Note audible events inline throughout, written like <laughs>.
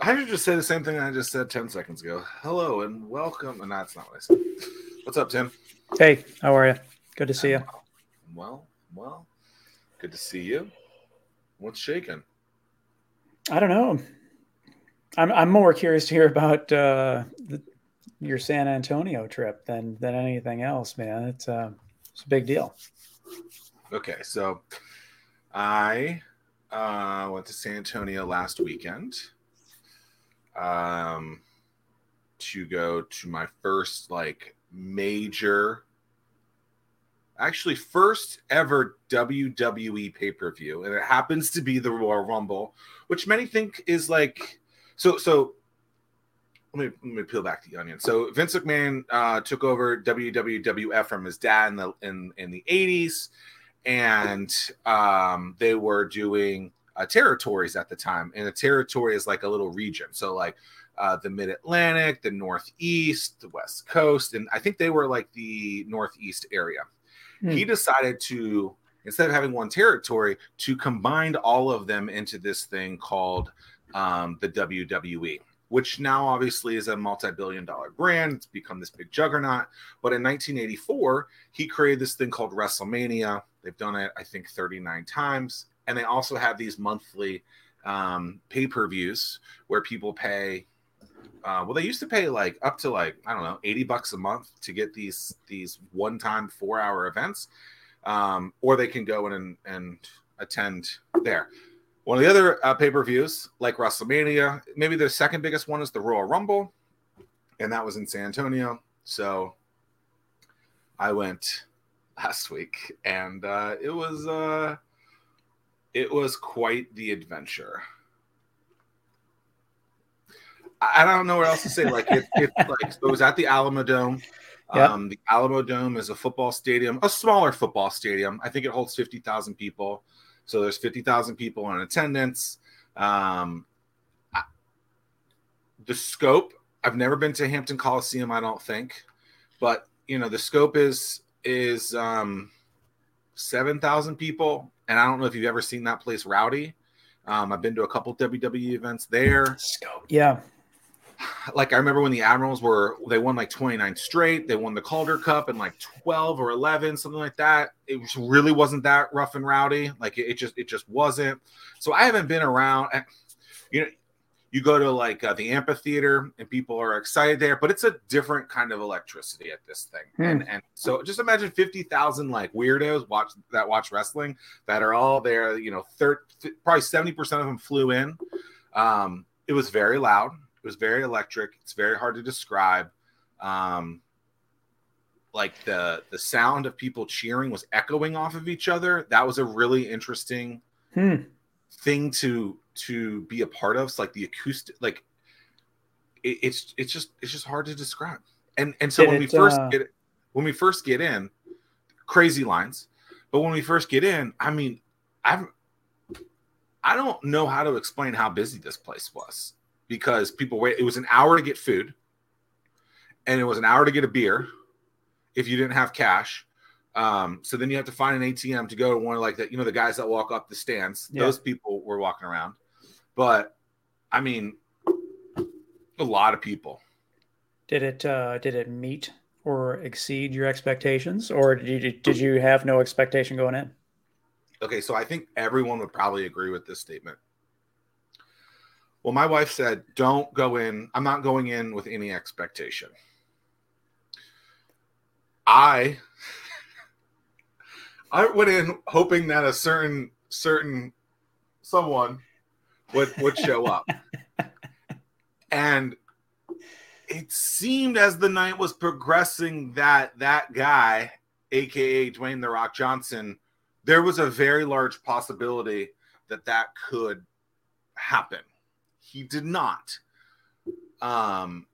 I should just say the same thing I just said 10 seconds ago. Hello and welcome. And that's not what I said. What's up, Tim? Hey, how are you? Good to see you. Well, well, good to see you. What's shaking? I don't know. I'm I'm more curious to hear about uh, the, your San Antonio trip than than anything else, man. It's uh, it's a big deal. Okay, so I uh, went to San Antonio last weekend um, to go to my first like major, actually first ever WWE pay per view, and it happens to be the Royal Rumble, which many think is like so. So let me let me peel back the onion. So Vince McMahon uh, took over WWF from his dad in the in in the eighties, and um, they were doing uh, territories at the time, and a territory is like a little region. So like uh, the Mid Atlantic, the Northeast, the West Coast, and I think they were like the Northeast area. Hmm. He decided to instead of having one territory to combine all of them into this thing called um, the WWE which now obviously is a multi-billion dollar brand. It's become this big juggernaut. But in 1984, he created this thing called WrestleMania. They've done it, I think, 39 times. And they also have these monthly um, pay-per-views where people pay. Uh, well, they used to pay like up to like I don't know, 80 bucks a month to get these these one-time four-hour events, um, or they can go in and, and attend there. One of the other uh, pay per views, like WrestleMania, maybe the second biggest one is the Royal Rumble, and that was in San Antonio. So I went last week, and uh, it was uh, it was quite the adventure. I, I don't know what else to say. Like it, it <laughs> like so it was at the Alamodome. Yep. Um, the Alamo Dome is a football stadium, a smaller football stadium. I think it holds fifty thousand people. So there's 50,000 people in attendance. Um, the scope, I've never been to Hampton Coliseum, I don't think, but you know, the scope is, is, um, 7,000 people. And I don't know if you've ever seen that place rowdy. Um, I've been to a couple WWE events there. Yeah like I remember when the Admirals were they won like 29 straight. They won the Calder Cup in like 12 or 11, something like that. It really wasn't that rough and rowdy. Like it, it just it just wasn't. So I haven't been around. You know, you go to like uh, the amphitheater and people are excited there, but it's a different kind of electricity at this thing. Hmm. And and so just imagine 50,000 like weirdos watch that watch wrestling that are all there, you know, 30, probably 70% of them flew in. Um, it was very loud it was very electric. It's very hard to describe. Um, like the the sound of people cheering was echoing off of each other. That was a really interesting hmm. Thing to to be a part of. It's like the acoustic, like it, it's it's just it's just hard to describe. And and so Did when it, we first uh... get when we first get in, crazy lines. But when we first get in, I mean, I've I don't know how to explain how busy this place was because people wait. It was an hour to get food, and it was an hour to get a beer if you didn't have cash. Um, so then you have to find an ATM to go to one of like that, you know, the guys that walk up the stands. Yeah. Those people were walking around, but I mean, a lot of people. Did it uh, did it meet or exceed your expectations, or did you, did you have no expectation going in? Okay, so I think everyone would probably agree with this statement. Well, my wife said, don't go in. I'm not going in with any expectation. I I went in hoping that a certain certain someone would would show up. <laughs> and it seemed as the night was progressing that that guy, aka Dwayne the Rock Johnson, there was a very large possibility that that could happen. He did not. Um,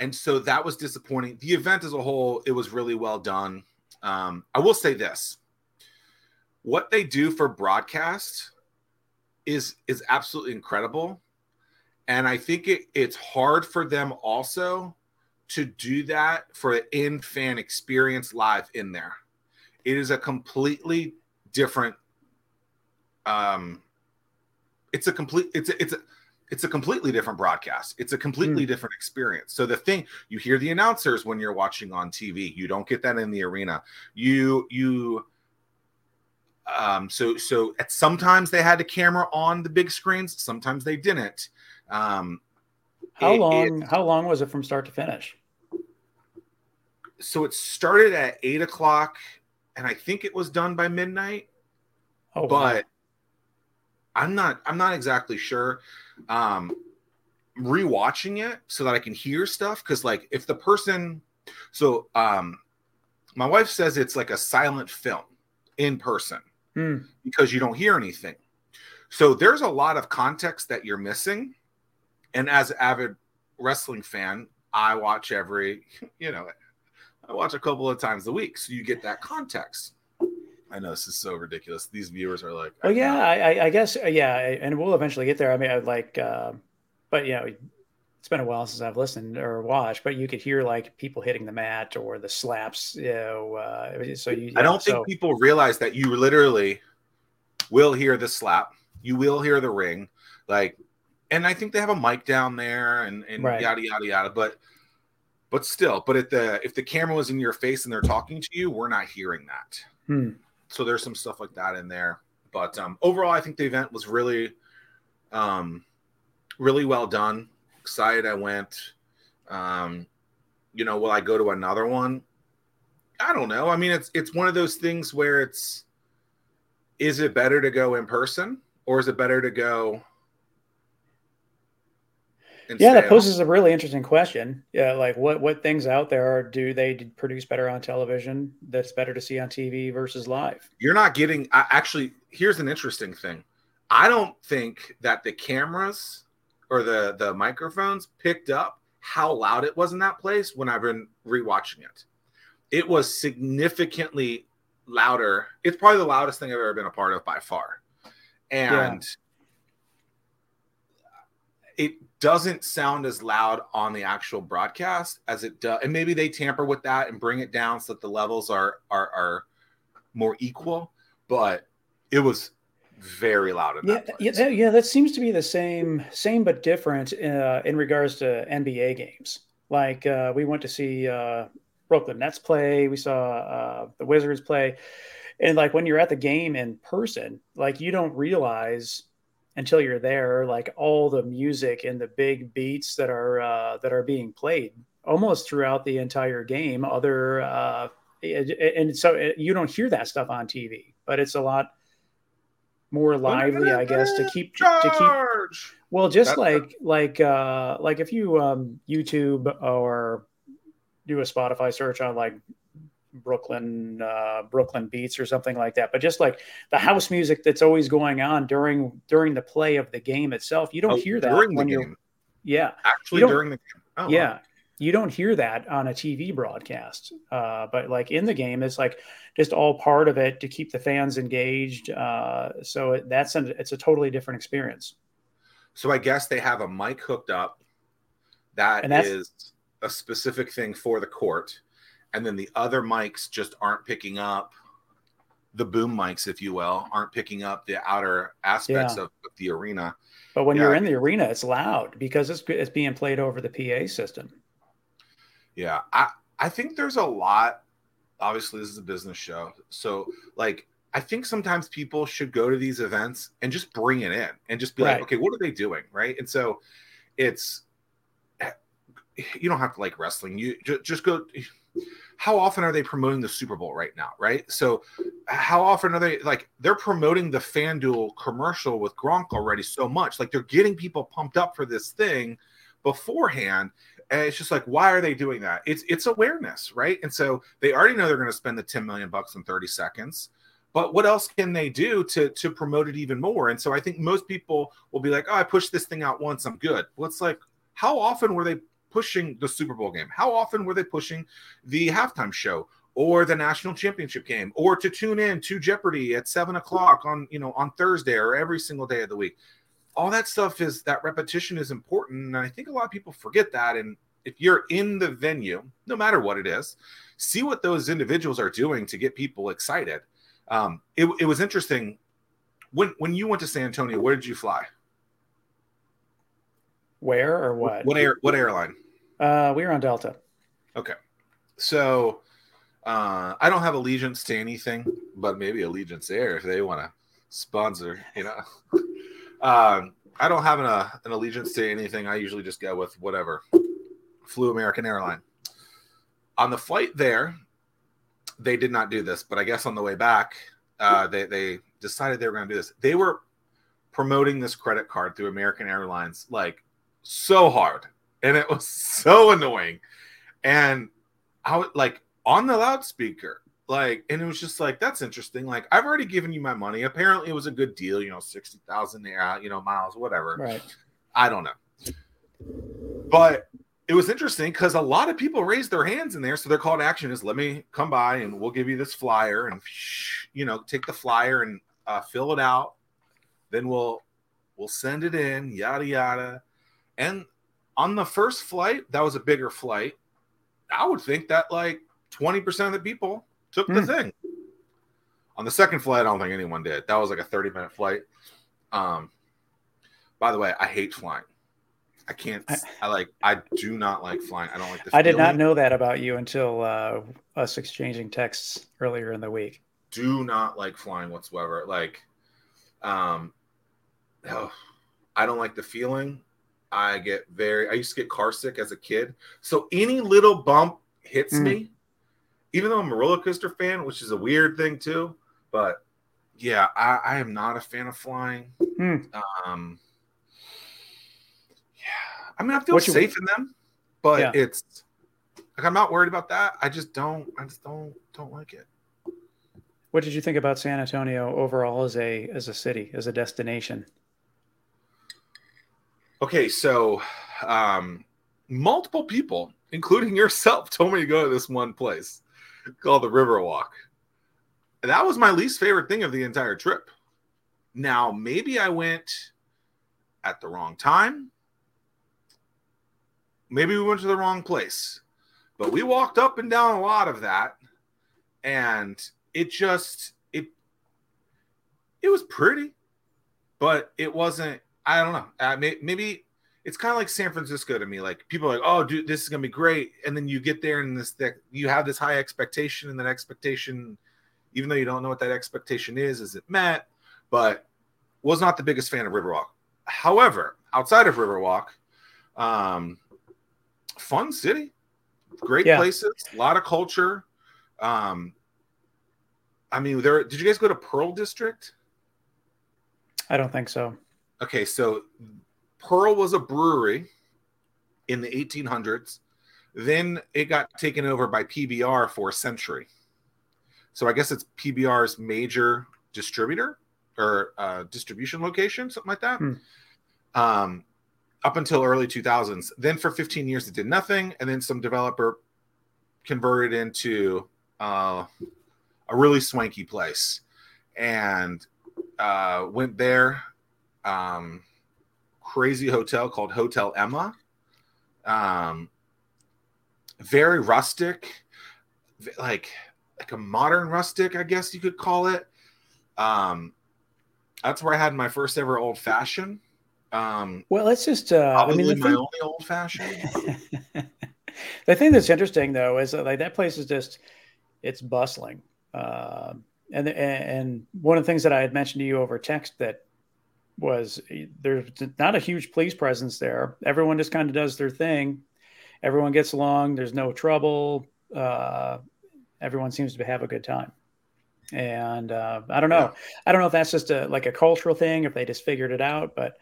and so that was disappointing. The event as a whole, it was really well done. Um, I will say this: what they do for broadcast is is absolutely incredible, and I think it, it's hard for them also to do that for an in fan experience live in there. It is a completely different. Um, it's a complete. It's a, it's a it's a completely different broadcast. It's a completely mm. different experience. So the thing you hear the announcers when you're watching on TV, you don't get that in the arena. You you um so so at sometimes they had the camera on the big screens, sometimes they didn't. Um how it, long it, how long was it from start to finish? So it started at eight o'clock and I think it was done by midnight. Oh, but wow. I'm not I'm not exactly sure. Um rewatching it so that I can hear stuff because like if the person so um my wife says it's like a silent film in person mm. because you don't hear anything. So there's a lot of context that you're missing. And as an avid wrestling fan, I watch every, <laughs> you know, I watch a couple of times a week. So you get that context. I know this is so ridiculous. These viewers are like, oh yeah, I, I, guess uh, yeah, and we'll eventually get there. I mean, I like, uh, but you know, it's been a while since I've listened or watched, but you could hear like people hitting the mat or the slaps. You know, uh, so you. I don't so. think people realize that you literally will hear the slap, you will hear the ring, like, and I think they have a mic down there and and right. yada yada yada, but. But still, but if the if the camera was in your face and they're talking to you, we're not hearing that. Hmm so there's some stuff like that in there. But um, overall, I think the event was really, um, really well done. Excited I went. Um, you know, will I go to another one? I don't know. I mean, it's it's one of those things where it's is it better to go in person or is it better to go yeah, that poses a really interesting question. Yeah, like what what things out there are, do they produce better on television that's better to see on TV versus live? You're not getting. I, actually, here's an interesting thing. I don't think that the cameras or the the microphones picked up how loud it was in that place when I've been rewatching it. It was significantly louder. It's probably the loudest thing I've ever been a part of by far, and yeah. it doesn't sound as loud on the actual broadcast as it does and maybe they tamper with that and bring it down so that the levels are are, are more equal but it was very loud in yeah, yeah, that, yeah that seems to be the same same but different uh, in regards to nba games. Like uh, we went to see uh, brooklyn nets play we saw uh, the wizards play. And like when you're at the game in person like you don't realize until you're there like all the music and the big beats that are uh, that are being played almost throughout the entire game other uh, and so you don't hear that stuff on tv but it's a lot more lively i guess to keep Charge! to keep well just That's like like uh like if you um youtube or do a spotify search on like Brooklyn uh, Brooklyn beats or something like that. But just like the house music that's always going on during during the play of the game itself, you don't oh, hear that when you're yeah actually during the game. Oh, yeah. Wow. You don't hear that on a TV broadcast, uh, but like in the game, it's like just all part of it to keep the fans engaged. Uh, so it, that's an, it's a totally different experience. So I guess they have a mic hooked up. That is a specific thing for the court and then the other mics just aren't picking up the boom mics, if you will, aren't picking up the outer aspects yeah. of, the arena. But when yeah, you're in the arena, it's loud because it's it's being played over the PA system. Yeah, I I think there's a lot. Obviously, this is a business show, so like I think sometimes people should go to these events and just bring it in and just be right. like, okay, what are they doing, right? And so it's you don't have to like wrestling. You just, just go how often are they promoting the Super Bowl right now, right? So how often are they like they're promoting the FanDuel commercial with Gronk already so much? Like they're getting people pumped up for this thing beforehand. And it's just like, why are they doing that? It's it's awareness, right? And so they already know they're going to spend the 10 million bucks in 30 seconds. But what else can they do to to promote it even more? And so I think most people will be like, oh, I pushed this thing out once, I'm good. Well, it's like, how often were they pushing the Super Bowl game? How often were they pushing the halftime show or the national championship game or to tune in to Jeopardy at seven o'clock on you know on Thursday or every single day of the week? All that stuff is that repetition is important, and I think a lot of people forget that. And if you're in the venue, no matter what it is, see what those individuals are doing to get people excited. Um, it, it was interesting when when you went to San Antonio. Where did you fly? Where or what? What air? What airline? Uh, we were on Delta. Okay, so uh, I don't have allegiance to anything, but maybe Allegiant Air if they want to sponsor. You know, um, I don't have an, uh, an allegiance to anything. I usually just go with whatever. Flew American Airline. On the flight there, they did not do this, but I guess on the way back, uh, they they decided they were going to do this. They were promoting this credit card through American Airlines like so hard, and it was <laughs> so annoying. And I would like on the loudspeaker, like, and it was just like that's interesting. Like, I've already given you my money. Apparently, it was a good deal. You know, sixty thousand, you know, miles, whatever. Right. I don't know, but it was interesting because a lot of people raised their hands in there. So their call to action is, "Let me come by and we'll give you this flyer and you know take the flyer and uh, fill it out. Then we'll we'll send it in, yada yada." And on the first flight, that was a bigger flight. I would think that like twenty percent of the people took the Hmm. thing. On the second flight, I don't think anyone did. That was like a thirty minute flight. Um, by the way, I hate flying. I can't. I- I, like. I do not like flying. I don't like the. I did not know that about you until uh, us exchanging texts earlier in the week. Do not like flying whatsoever. Like, um, oh, I don't like the feeling. I get very. I used to get car sick as a kid. So any little bump hits Mm. me, even though I'm a roller coaster fan, which is a weird thing too. But yeah, I, I am not a fan of flying. Hmm. Um, yeah, I mean, I feel What you- safe in them, but Yeah. it's like I'm not worried about that. I just don't. I just don't don't like it. What did you think about San Antonio overall as a as a city, as a destination? Okay, so um, multiple people, including <laughs> yourself, told me to go to this one place called the Riverwalk. That was my least favorite thing of the entire trip. Now, maybe I went at the wrong time. Maybe we went to the wrong place. But we walked up and down a lot of that and it just it it was pretty, but it wasn't I don't know. Uh, maybe it's kind of like San Francisco to me. Like people are like, "Oh, dude, this is gonna be great," and then you get there and this that you have this high expectation, and that expectation, even though you don't know what that expectation is, is it met? But was not the biggest fan of Riverwalk. However, outside of Riverwalk, um, fun city, great Yeah. places, a lot of culture. Um, I mean, there. Did you guys go to Pearl District? I don't think so. Okay, so Pearl was a brewery in the 1800s. Then it got taken over by PBR for a century. So I guess it's PBR's major distributor or uh, distribution location, something like that. Hmm. Um, up until early 2000s. Then for 15 years it did nothing, and then some developer converted into uh, a really swanky place, and uh, went there um, crazy hotel called Hotel Emma. Um, very rustic, like like a modern rustic, I guess you could call it. Um, that's where I had my first ever old fashioned. Um, Well, it's just. Uh, I probably mean, the my thing, only old fashioned. <laughs> the thing that's interesting though is that, like that place is just it's bustling uh, and and one of the things that i had mentioned to you over text that was there's not a huge police presence there. Everyone just kind of does their thing. Everyone gets along. There's no trouble. Uh, everyone seems to have a good time. And uh, i don't know. Yeah. i don't know if that's just a like a cultural thing if they just figured it out but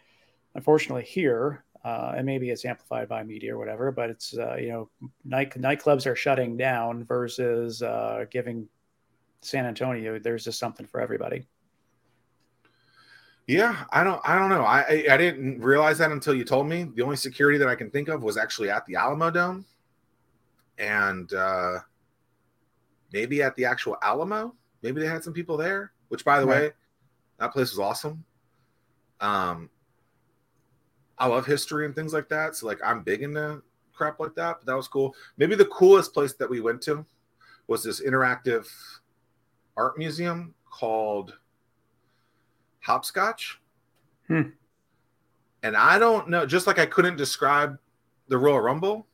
unfortunately here uh, and maybe it's amplified by media or whatever but it's uh, you know night nightclubs are shutting down versus uh, giving san antonio there's just something for everybody Yeah, I don't I don't know. I I I didn't realize that until you told me. The only security that I can think of was actually at the Alamo Dome and uh maybe at the actual Alamo. Maybe they had some people there, which by the Right. way, that place was awesome. Um I love history and things like that. So like I'm big into crap like that, but that was cool. Maybe the coolest place that we went to was this interactive art museum called Hopscotch. Hmm. And I don't know, just like I couldn't describe the Royal Rumble,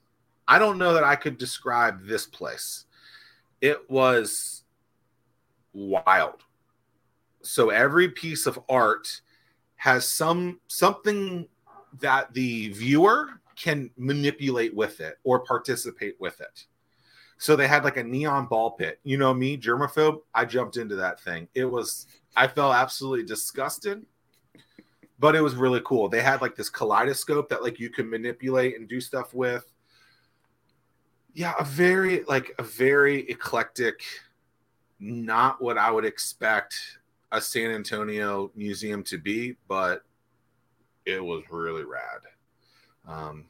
I don't know that I could describe this place. It was wild. So every piece of art has some something that the viewer can manipulate with it or participate with it. So they had like a neon ball pit. You know me, germaphobe. I jumped into that thing. It was I felt absolutely disgusted, but it was really cool. They had like this kaleidoscope that like you could manipulate and do stuff with. Yeah, a very like a very eclectic, not what I would expect a San Antonio museum to be, but it was really rad. Um,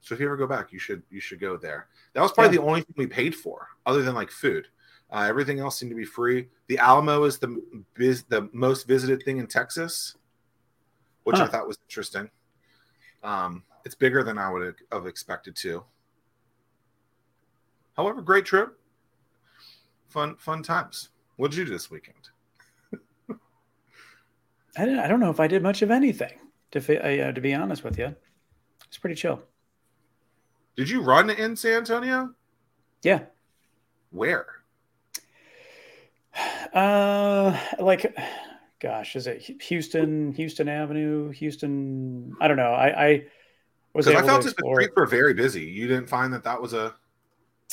so if you ever go back, you should you should go there. That was probably yeah. the only thing we paid for, other than like food. Uh, everything else seemed to be free. The Alamo is the biz, the most visited thing in Texas, which huh. I thought was interesting. Um, it's bigger than I would have expected to. However, great trip, fun fun times. What did you do this weekend? <laughs> I, I don't know if I did much of anything. To uh, to be honest with you, it's pretty chill. Did you run in San Antonio? Yeah. Where? Uh, like, gosh, is it Houston, Houston Avenue, Houston? I don't know. I, I was. I felt the streets were very busy. You didn't find that that was a.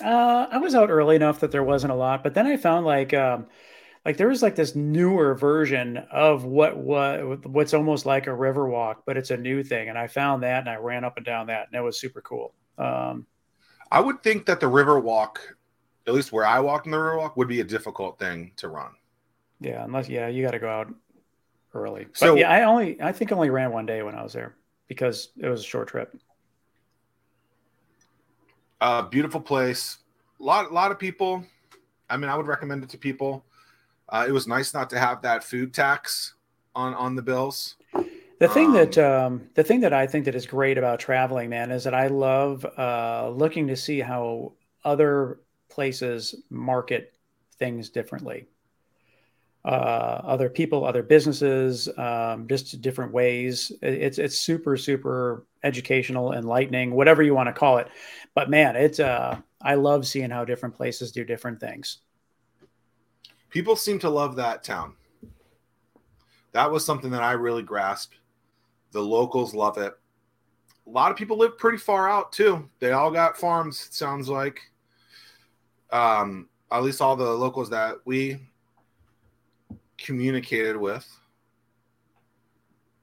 Uh, I was out early enough that there wasn't a lot, but then I found like, um, like there was like this newer version of what what what's almost like a river walk, but it's a new thing, and I found that and I ran up and down that, and it was super cool. Um, I would think that the river walk, at least where I walked in the river walk, would be a difficult thing to run. Yeah, unless yeah, you got to go out early. But so yeah, I only I think only ran one day when I was there because it was a short trip. Uh, beautiful place. A lot, a lot of people. I mean, I would recommend it to people. Uh, it was nice not to have that food tax on on the bills. The thing um, that um, the thing that I think that is great about traveling, man, is that I love uh, looking to see how other places market things differently. Uh, other people, other businesses, um, just different ways. It's it's super super educational, enlightening, whatever you want to call it. But man, it's uh, I love seeing how different places do different things. People seem to love that town. That was something that I really grasped the locals love it. A lot of people live pretty far out too. They all got farms, it sounds like. Um, at least all the locals that we communicated with.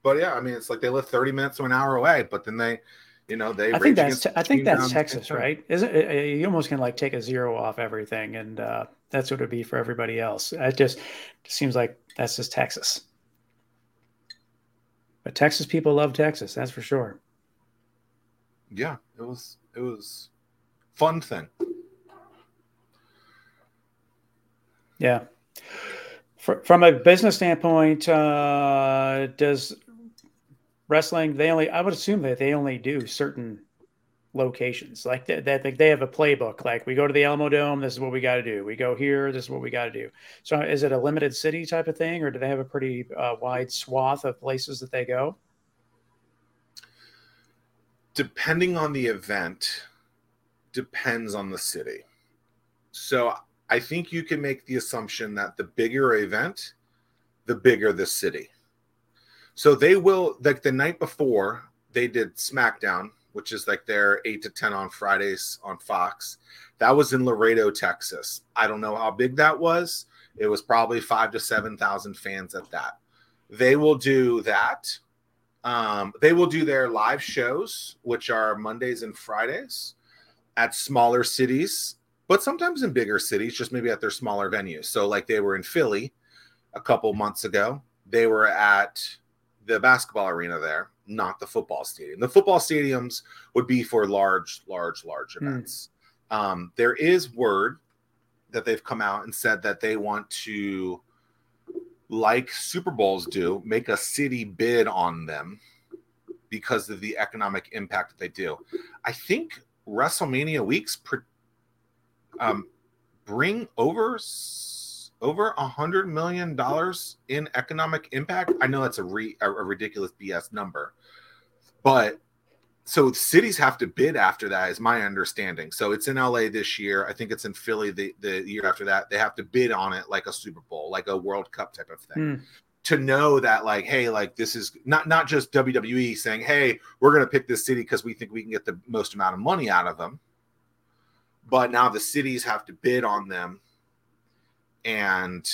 But yeah, I mean, it's like they live 30 minutes to an hour away, but then they, you know, they. I think that's I think that's Texas, right? Isn't it, you almost can like take a zero off everything, and uh, that's what it'd be for everybody else. It just, it seems like that's just Texas. But Texas people love Texas, that's for sure. Yeah, it was it was fun thing. Yeah. For, from a business standpoint, uh, does wrestling they only I would assume that they only do certain locations. Like that they, they have a playbook. Like we go to the alamo dome this is what we got to do. We go here this is what we got to do. So is it a limited city type of thing or do they have a pretty uh, wide swath of places that they go? Depending on the event depends on the city. So i think you can make the assumption that the bigger event the bigger the city so they will like the night before they did smackdown which is like their 8 to 10 on Fridays on Fox. That was in Laredo, Texas. I don't know how big that was. It was probably 5 to 7,000 fans at that. They will do that. Um, they will do their live shows, which are Mondays and Fridays at smaller cities, but sometimes in bigger cities, just maybe at their smaller venues. So, like they were in Philly a couple months ago, they were at the basketball arena there not the football stadium. The football stadiums would be for large, large, large hmm. events. Mm. Um, there is word that they've come out and said that they want to, like Super Bowls do, make a city bid on them because of the economic impact that they do. I think WrestleMania weeks pre- um, bring over over a hundred million dollars in economic impact. I know that's a, re, a, a ridiculous BS number, but so cities have to bid after that is my understanding. So it's in la this year. I think it's in philly the, the year after that. They have to bid on it like a super bowl like a world cup type of thing. Mm. to know that like hey like this is not not just wwe saying hey we're going to pick this city because we think we can get the most amount of money out of them but now the cities have to bid on them. And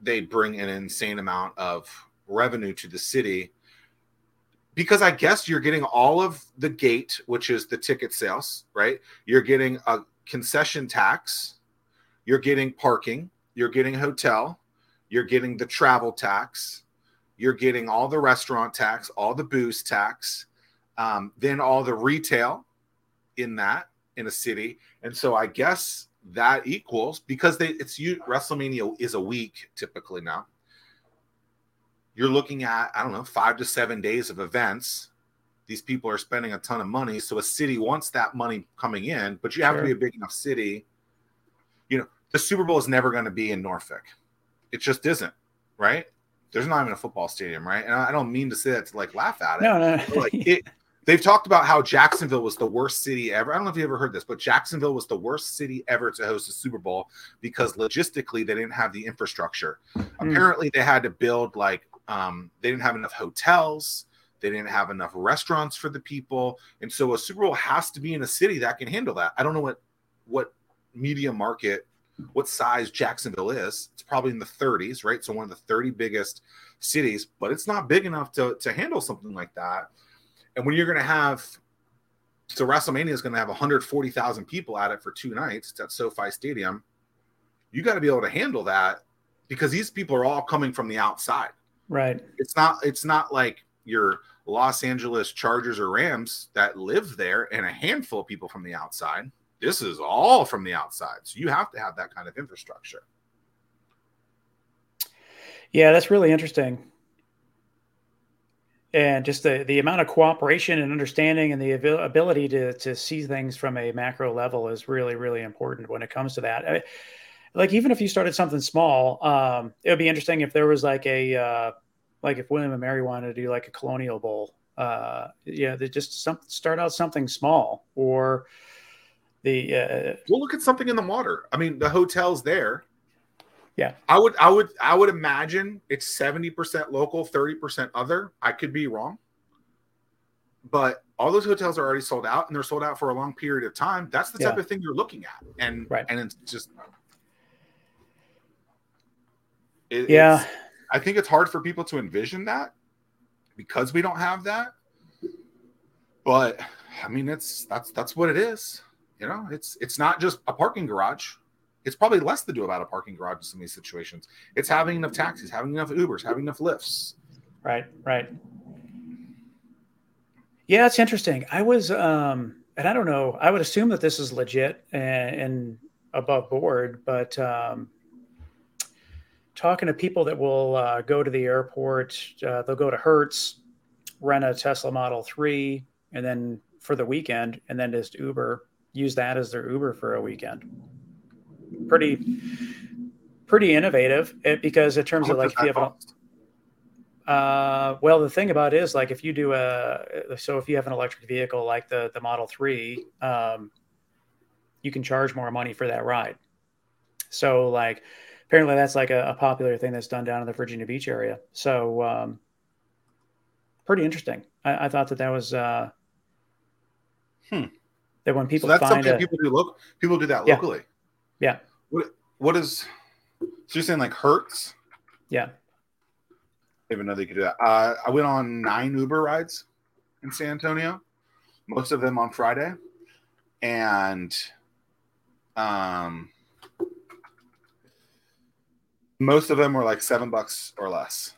they bring an insane amount of revenue to the city. Because I guess you're getting all of the gate, which is the ticket sales, right? You're getting a concession tax, you're getting parking, you're getting hotel, you're getting the travel tax, you're getting all the restaurant tax, all the booze tax, um, then all the retail in that in a city. And so I guess that equals because they it's you WrestleMania is a week typically now. You're looking at i don't know five to seven days of events. These people are spending a ton of money. So a city wants that money coming in but you have sure. to be a big enough city. You know the super bowl is never going to be in norfolk. It just isn't right? There's not even a football stadium right? And i don't mean to say that to like laugh at it no no like it they've talked about how jacksonville was the worst city ever i don't know if you ever heard this but jacksonville was the worst city ever to host a super bowl because logistically they didn't have the infrastructure mm. apparently they had to build like um, they didn't have enough hotels. They didn't have enough restaurants for the people, and so a Super Bowl has to be in a city that can handle that. I don't know what what media market, what size Jacksonville is. It's probably in the 30s, right? So one of the 30 biggest cities, but it's not big enough to to handle something like that. And when you're going to have so WrestleMania is going to have 140,000 people at it for two nights. At SoFi Stadium. You got to be able to handle that because these people are all coming from the outside. Right. It's not it's not like your Los Angeles Chargers or Rams that live there and a handful of people from the outside. This is all from the outside. So you have to have that kind of infrastructure. Yeah, that's really interesting. And just the, the amount of cooperation and understanding and the ability to, to see things from a macro level is really, really important when it comes to that. I, like even if you started something small, um, it would be interesting if there was like a uh, like if William and Mary wanted to do like a colonial bowl. Uh, yeah, they just some, start out something small or the. Uh, we'll look at something in the water. I mean, the hotel's there. Yeah, I would, I would, I would imagine it's seventy percent local, thirty percent other. I could be wrong, but all those hotels are already sold out, and they're sold out for a long period of time. That's the type yeah. of thing you're looking at, and right. and it's just it, yeah. I think it's hard for people to envision that because we don't have that. But I mean, it's that's that's what it is. You know, it's it's not just a parking garage. It's probably less to do about a parking garage in some of these situations. It's having enough taxis, having enough Ubers, having enough Lyfts. Right, right. Yeah, it's interesting. I was, um, and I don't know. I would assume that this is legit and, and above board, but um, talking to people that will uh, go to the airport. Uh, they'll go to Hertz, rent a Tesla Model 3, and then for the weekend, and then just Uber, use that as their Uber for a weekend. Pretty, pretty innovative it, eh, because in terms of like if you have a, uh, well, the thing about it is like if you do a so if you have an electric vehicle like the the Model Three, um, you can charge more money for that ride. So like apparently that's like a, a, popular thing that's done down in the Virginia Beach area. So um, pretty interesting. I, I, thought that that was uh, hmm. that when people so that's something a, people do local people do that locally. Yeah. What what is so you're saying like Hertz? Yeah. I even know they could do that. Uh, I went on nine Uber rides in San Antonio, most of them on Friday, and um most of them were like seven bucks or less.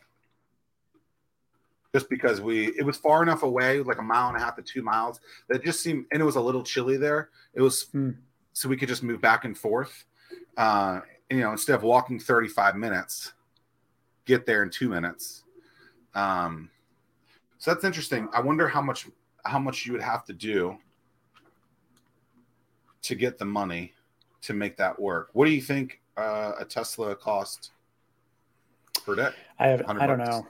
Just because we, it was far enough away, like a mile and a half to two miles, that just seemed, and it was a little chilly there. It was, hmm. So we could just move back and forth. Uh, you know, instead of walking 35 minutes, get there in two minutes. Um, so that's interesting. I wonder how much, how much you would have to do to get the money to make that work. What do you think uh, a Tesla cost per day? I have, I don't know.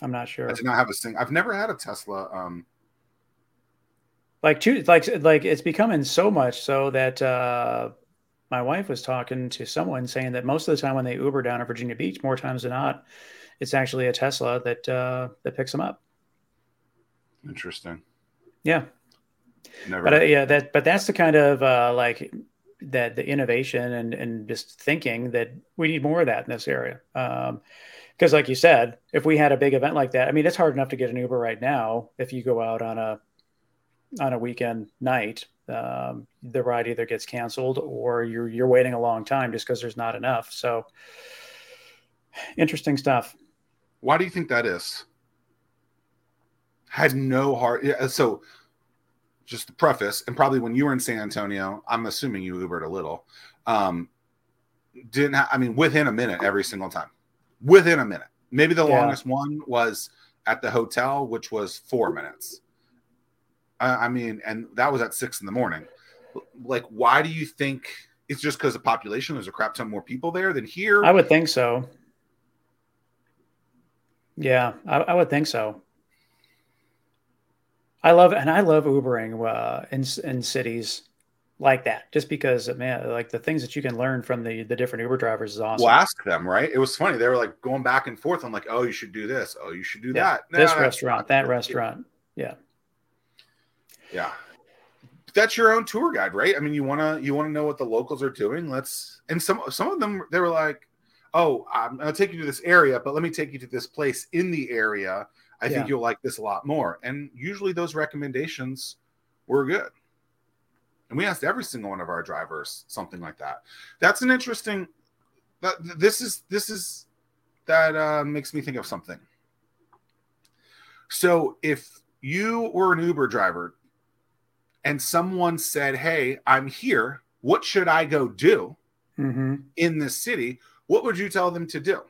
I'm not sure. I do not have a sing. I've never had a Tesla. Um, like two, like like it's becoming so much so that uh, my wife was talking to someone saying that most of the time when they Uber down to Virginia Beach, more times than not, it's actually a Tesla that uh, that picks them up. Interesting. Yeah. Never. But uh, yeah, that but that's the kind of uh, like that the innovation and and just thinking that we need more of that in this area. Um, because like you said, if we had a big event like that, I mean, it's hard enough to get an Uber right now if you go out on a on a weekend night. Um, the ride either gets canceled or you're you're waiting a long time just because there's not enough. So interesting stuff. Why do you think that is? Had no heart. Yeah, so just to preface, and probably when you were in San Antonio, I'm assuming you Ubered a little. Um, didn't ha- I mean within a minute every single time, within a minute. Maybe the Yeah. longest one was at the hotel, which was four minutes. I, I mean, and that was at six in the morning. Like, why do you think it's just because the population? There's a crap ton more people there than here. I would think so. Yeah, I, I would think so. I love and I love Ubering uh, in in cities like that, just because man, like the things that you can learn from the the different Uber drivers is awesome. We'll ask them, right? It was funny. They were like going back and forth. I'm like, oh, you should do this. Oh, you should do Yeah. that. No, this restaurant, that restaurant. Yeah, Yeah. That's your own tour guide, right? I mean, you wanna you wanna know what the locals are doing. Let's and some some of them they were like, oh, I'm gonna take you to this area, but let me take you to this place in the area. I Yeah. think you'll like this a lot more. And usually those recommendations were good. And we asked every single one of our drivers something like that. That's an interesting. That this is this is that uh, makes me think of something. So if you were an Uber driver and someone said, "Hey, I'm here. What should I go do hmm in this city?" What would you tell them to do?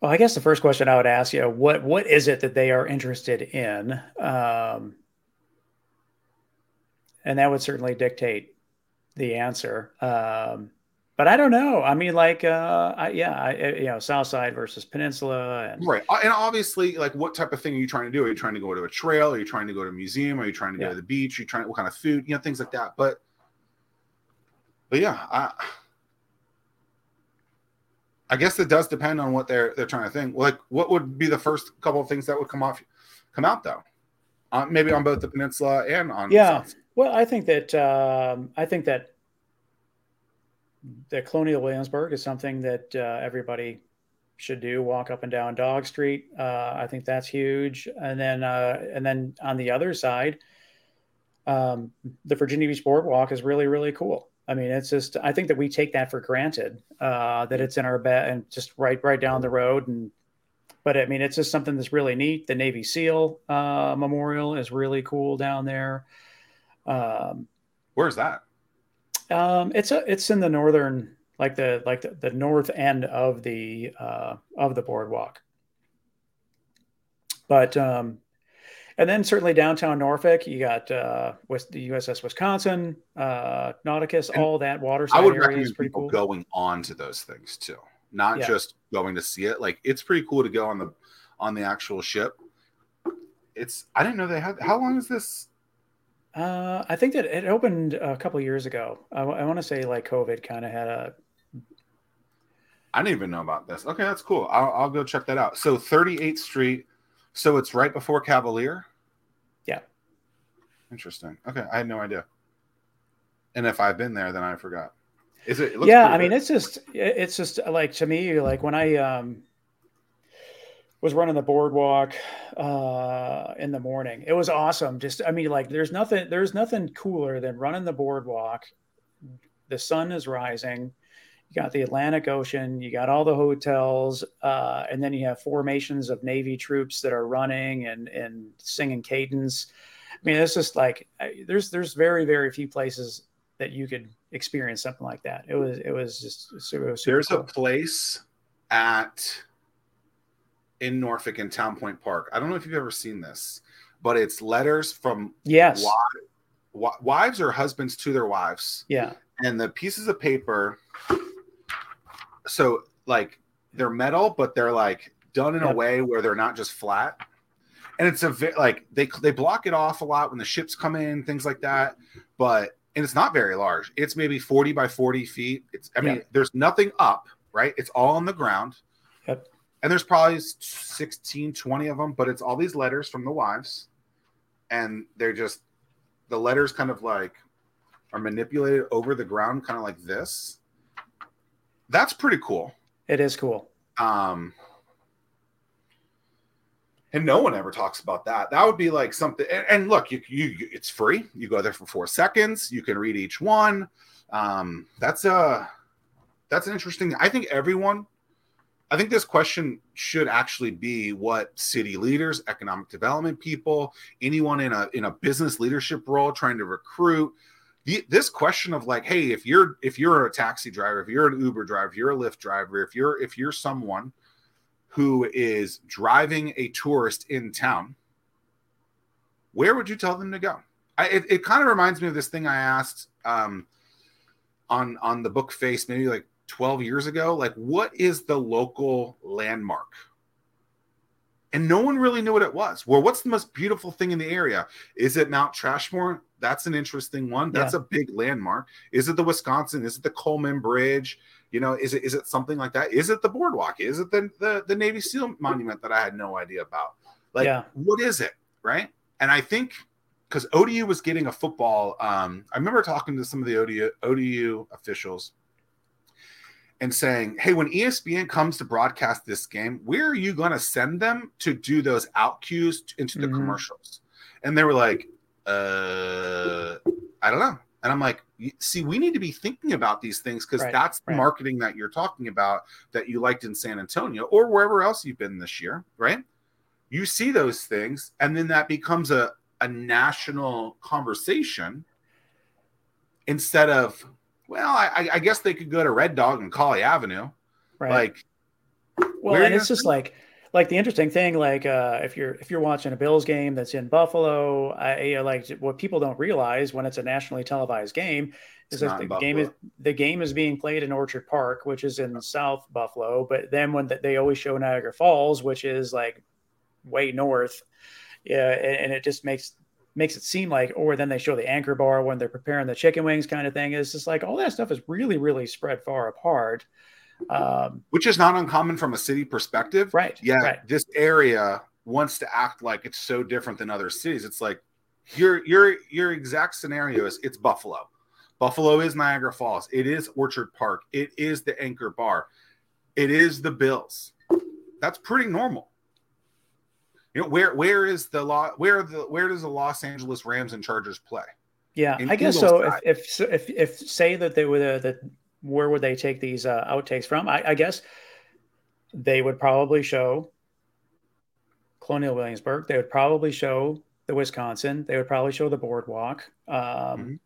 Well, I guess the first question I would ask you what what is it that they are interested in, um, and that would certainly dictate the answer. Um, but I don't know. I mean, like, uh, I, yeah, I, I- you know, South Side versus Peninsula, and Right. Uh, And obviously, like, what type of thing are you trying to do? Are you trying to go to a trail? Are you trying to go to a museum? Are you trying to go Yeah. to the beach? Are you trying what kind of food? You know, things like that. But, but yeah, I, I guess it does depend on what they're they're trying to think. Like, what would be the first couple of things that would come off, come out though? Uh, maybe on both the peninsula and on Yeah. South. Well, I think that um, I think that the Colonial Williamsburg is something that uh, everybody should do. Walk up and down Dog Street. Uh, I think that's huge. And then uh, and then on the other side, um, the Virginia Beach Boardwalk is really really cool. I mean, it's just I think that we take that for granted uh, that it's in our bed and just right right down the road and. But I mean, it's just something that's really neat. The Navy SEAL uh, Memorial is really cool down there. Um, Where's that? Um, it's a it's in the northern like the like the, the north end of the uh, of the boardwalk. But um, and then certainly downtown Norfolk, you got uh, West the USS Wisconsin, uh, Nauticus, And all that water. I would area recommend is pretty people cool. going on to those things too, not Yeah. just going to see it. Like it's pretty cool to go on the on the actual ship. It's I didn't know they had. How long is this? Uh, I think that it opened a couple years ago. I, want to say like COVID kind of had a I didn't even know about this. Okay, that's cool. I'll, I'll go check that out. So 38th Street. So it's right before Cavalier. Yeah. Interesting. Okay, I had no idea. And if I've been there, then I forgot. Is it? it yeah i mean good. it's just it's just like to me like when i um was running the boardwalk uh in the morning. It was awesome. Just i mean like there's nothing there's nothing cooler than running the boardwalk. The sun is rising. You got the atlantic ocean. You got all the hotels uh and then you have formations of navy troops that are running and and singing cadence. I mean it's just like I, there's there's very very few places that you could experience something like that. It was it was just super, super There's a place at in Norfolk in Town Point Park. I don't know if you've ever seen this, but it's letters from yes, wi- wi- wives or husbands to their wives, yeah, and the pieces of paper. So like they're metal, but they're like done in Yep. a way where they're not just flat. And it's a ve- like they they block it off a lot when the ships come in, things like that. But and it's not very large. It's maybe 40 by 40 feet. It's I mean, Yeah. there's nothing up, right? It's all on the ground. Yep. And there's probably 16, 20 of them, but it's all these letters from the wives. And they're just the letters kind of like are manipulated over the ground, kind of like this. That's pretty cool. It is cool. Um, and no one ever talks about that. That would be like something. And, and look, you, you, you- it's free. You go there for four seconds. You can read each one. Um, that's a that's an interesting. I think everyone. I think this question should actually be what city leaders, economic development people, anyone in a in a business leadership role trying to recruit. The, this question of like, hey, if you're if you're a taxi driver, if you're an Uber driver, if you're a Lyft driver, if you're if you're someone who is driving a tourist in town, where would you tell them to go? I, it, it kind of reminds me of this thing I asked um, on on the book face maybe like 12 years ago. Like, what is the local landmark? And no one really knew what it was. Well, what's the most beautiful thing in the area? Is it Mount Trashmore? That's an interesting one. That's a big landmark. Is it the Wisconsin? Is it the Coleman Bridge? You know, is it is it something like that? Is it the boardwalk? Is it the the, the Navy SEAL monument that I had no idea about? Like, Yeah. what is it? Right. And I think because ODU was getting a football. Um, I remember talking to some of the ODU ODU officials and saying, "Hey, when ESPN comes to broadcast this game, where are you going to send them to do those out cues into the Mhm. commercials?" And they were like, "Uh, I don't know." And I'm like, "See, we need to be thinking about these things because Right, that's the right. marketing that you're talking about that you liked in San Antonio or wherever else you've been this year, right?" You see those things, and then that becomes a a national conversation instead of well I, I guess they could go to red dog and Colley avenue Right. like well, and it's just like like the interesting thing, like uh, if you're if you're watching a Bills game that's in Buffalo, I you know, like what people don't realize when it's a nationally televised game is that the game is the game is being played in Orchard Park, which is in South Buffalo. But then when they always show Niagara Falls, which is like way north, yeah, and, and it just makes makes it seem like, or then they show the anchor bar when they're preparing the chicken wings, kind of thing. It's just like all that stuff is really really spread far apart. Um, which is not uncommon from a city perspective right. yeah Right. this area wants to act like it's so different than other cities it's like your your your exact scenario is it's buffalo buffalo is niagara falls it is orchard park it is the anchor bar it is the bills that's pretty normal you know where where is the law where the where does the los angeles rams and chargers play Yeah, in I guess so. If, if if if say that they were that where would they take these uh, outtakes from? I, I guess they would probably show Colonial Williamsburg. They would probably show the Wisconsin. They would probably show the boardwalk. Um, Mhm.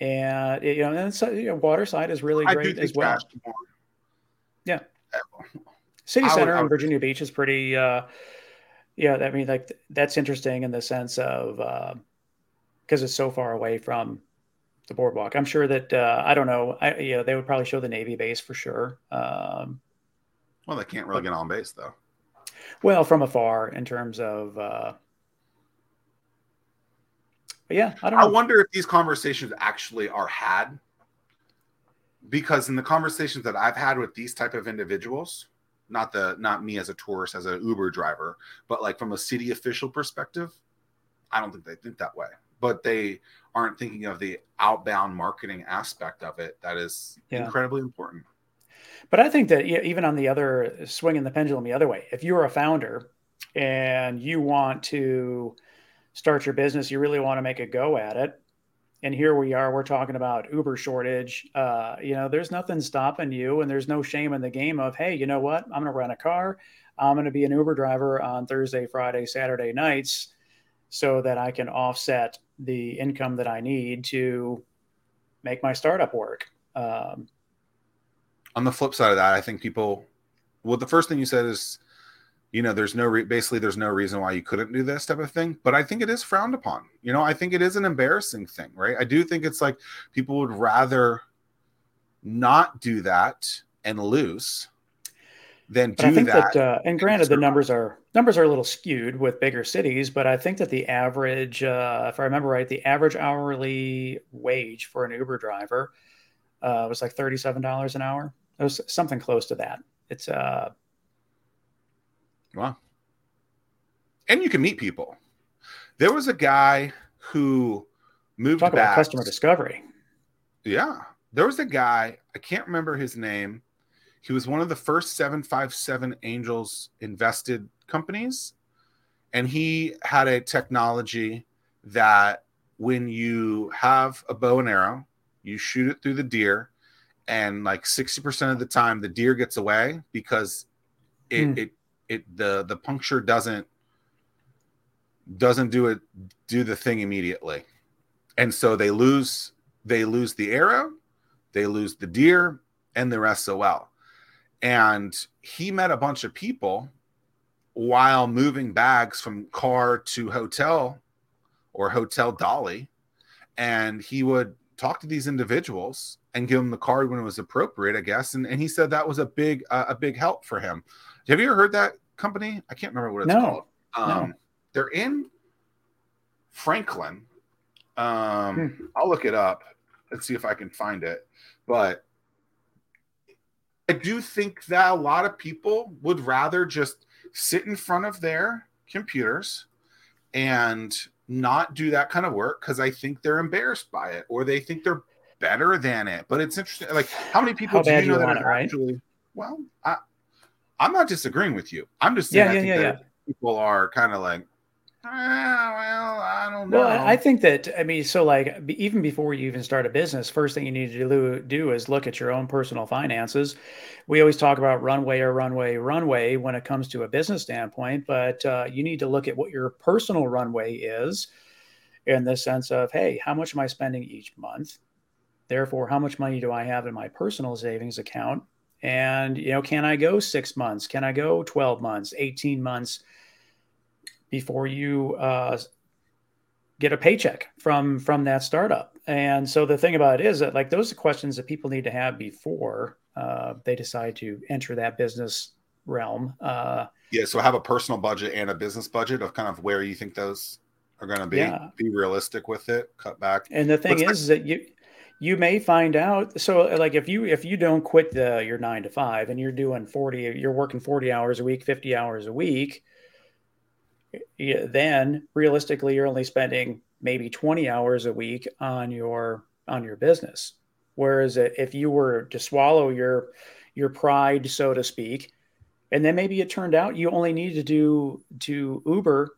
And you know, and so, you know, Waterside is really i great as well. Yeah. Uh, City I would- Center I on would- Virginia Beach is pretty. Uh, yeah, I mean, like that's interesting in the sense of because it's so far away from the boardwalk. I'm sure that uh, I don't know. I you know they would probably show the Navy base for sure. Um, well they can't really get on base though well, from afar in terms of. Uh, but yeah, I don't I know. wonder if these conversations actually are had because in the conversations that I've had with these type of individuals, not the not me as a tourist as an Uber driver, but like from a city official perspective, I don't think they think that way. But they aren't thinking of the outbound marketing aspect of it that is Yeah. incredibly important. But I think that even on the other swinging the pendulum the other way, if you're a founder and you want to start your business, you really want to make a go at it. And here we are, we're talking about Uber shortage. Uh, you know, there's nothing stopping you, and there's no shame in the game of, hey, you know what? I'm going to rent a car. I'm going to be an Uber driver on Thursday, Friday, Saturday nights so that I can offset the income that I need to make my startup work. Um, On the flip side of that, I think people well the first thing you said is you know there's no re- basically there's no reason why you couldn't do this type of thing but i think it is frowned upon you know i think it is an embarrassing thing right i do think it's like people would rather not do that and lose than but I do think that. that, uh, and granted, the numbers are numbers are a little skewed with bigger cities, but I think that the average, uh, if I remember right, the average hourly wage for an Uber driver uh, was like thirty-seven dollars an hour. It was something close to that. It's uh, Wow. And you can meet people. There was a guy who moved talk back. about customer discovery. Yeah. There was a guy, I can't remember his name. He was one of the first 757 Angels invested companies. And he had a technology that when you have a bow and arrow, you shoot it through the deer, and like 60% of the time the deer gets away because it Hmm. it it the the puncture doesn't doesn't do it do the thing immediately. And so they lose they lose the arrow, they lose the deer and their SOL. And he met a bunch of people while moving bags from car to hotel or hotel dolly. And he would talk to these individuals and give them the card when it was appropriate, I guess. And, and he said that was a big uh, a big help for him. Have you ever heard that company? I can't remember what it's No. called. Um, No. They're in Franklin. Um, Hmm. I'll look it up and see if I can find it. But I do think that a lot of people would rather just sit in front of their computers and not do that kind of work because I think they're embarrassed by it or they think they're better than it. But it's interesting. Like, how many people How do you know you that are it, right? actually? Well, I, I'm not disagreeing with you. I'm just saying Yeah, I yeah, think yeah, that people are kind of like, ah, well, I don't know. Well, I think that I mean, so like even before you even start a business, first thing you need to do, do is look at your own personal finances. We always talk about runway or runway, runway when it comes to a business standpoint, but uh, you need to look at what your personal runway is, in the sense of, hey, how much am I spending each month? Therefore, how much money do I have in my personal savings account? And you know, can I go six months? Can I go twelve months? Eighteen months? Before you uh, get a paycheck from from that startup. And so the thing about it is that like those are questions that people need to have before uh, they decide to enter that business realm. Uh, Yeah, so have a personal budget and a business budget of kind of where you think those are going to be. Yeah. Be realistic with it. Cut back. and the thing like- is that you you may find out so like if you if you don't quit the your nine to five and you're doing 40 you're working 40 hours a week 50 hours a week then realistically you're only spending maybe 20 hours a week on your on your business. Whereas if you were to swallow your your pride so to speak and then maybe it turned out you only need to do to uber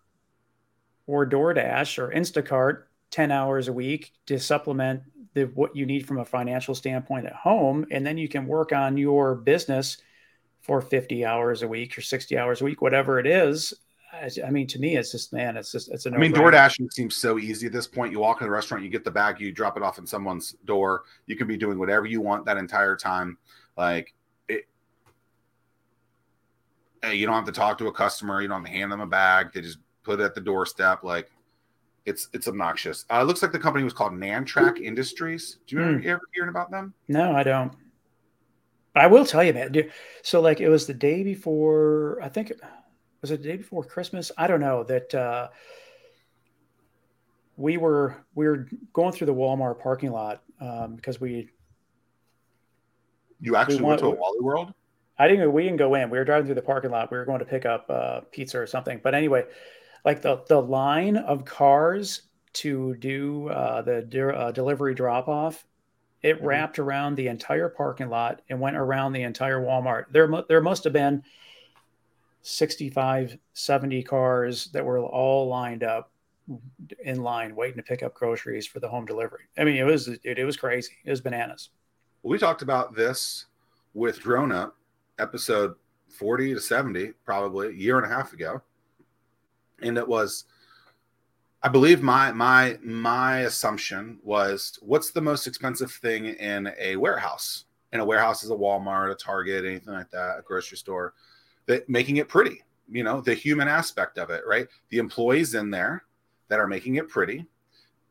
or DoorDash or Instacart 10 hours a week to supplement the what you need from a financial standpoint at home and then you can work on your business for 50 hours a week or 60 hours a week whatever it is I, I mean to me it's just man it's just it's an. I mean. DoorDashing seems so easy at this point. You walk in the restaurant, you get the bag, you drop it off in someone's door. You can be doing whatever you want that entire time. Like it, you don't have to talk to a customer. You don't have to hand them a bag. They just put it at the doorstep. Like it's it's obnoxious. Uh, it looks like the company was called Nantrack Industries. Do you, Hmm. ever, hearing about them? no I don't but I will tell you man dude, so like it was the day before I think was it the day before Christmas I don't know that uh we were we were going through the Walmart parking lot um, because we You actually went to a Wally World? I didn't. We didn't go in. We were driving through the parking lot. We were going to pick up uh, pizza or something. But anyway, like the the line of cars to do uh, the de- uh, delivery drop off, it Mhm. wrapped around the entire parking lot and went around the entire Walmart. There mu- there must have been 65, 70 cars that were all lined up in line waiting to pick up groceries for the home delivery. I mean, it was it, it was crazy. It was bananas. We talked about this with DroneUp, episode 40 to 70, probably a year and a half ago. And it was, I believe my my my assumption was what's the most expensive thing in a warehouse? In a warehouse is a Walmart, a Target, anything like that, a grocery store, that making it pretty, you know, the human aspect of it, right? The employees in there that are making it pretty.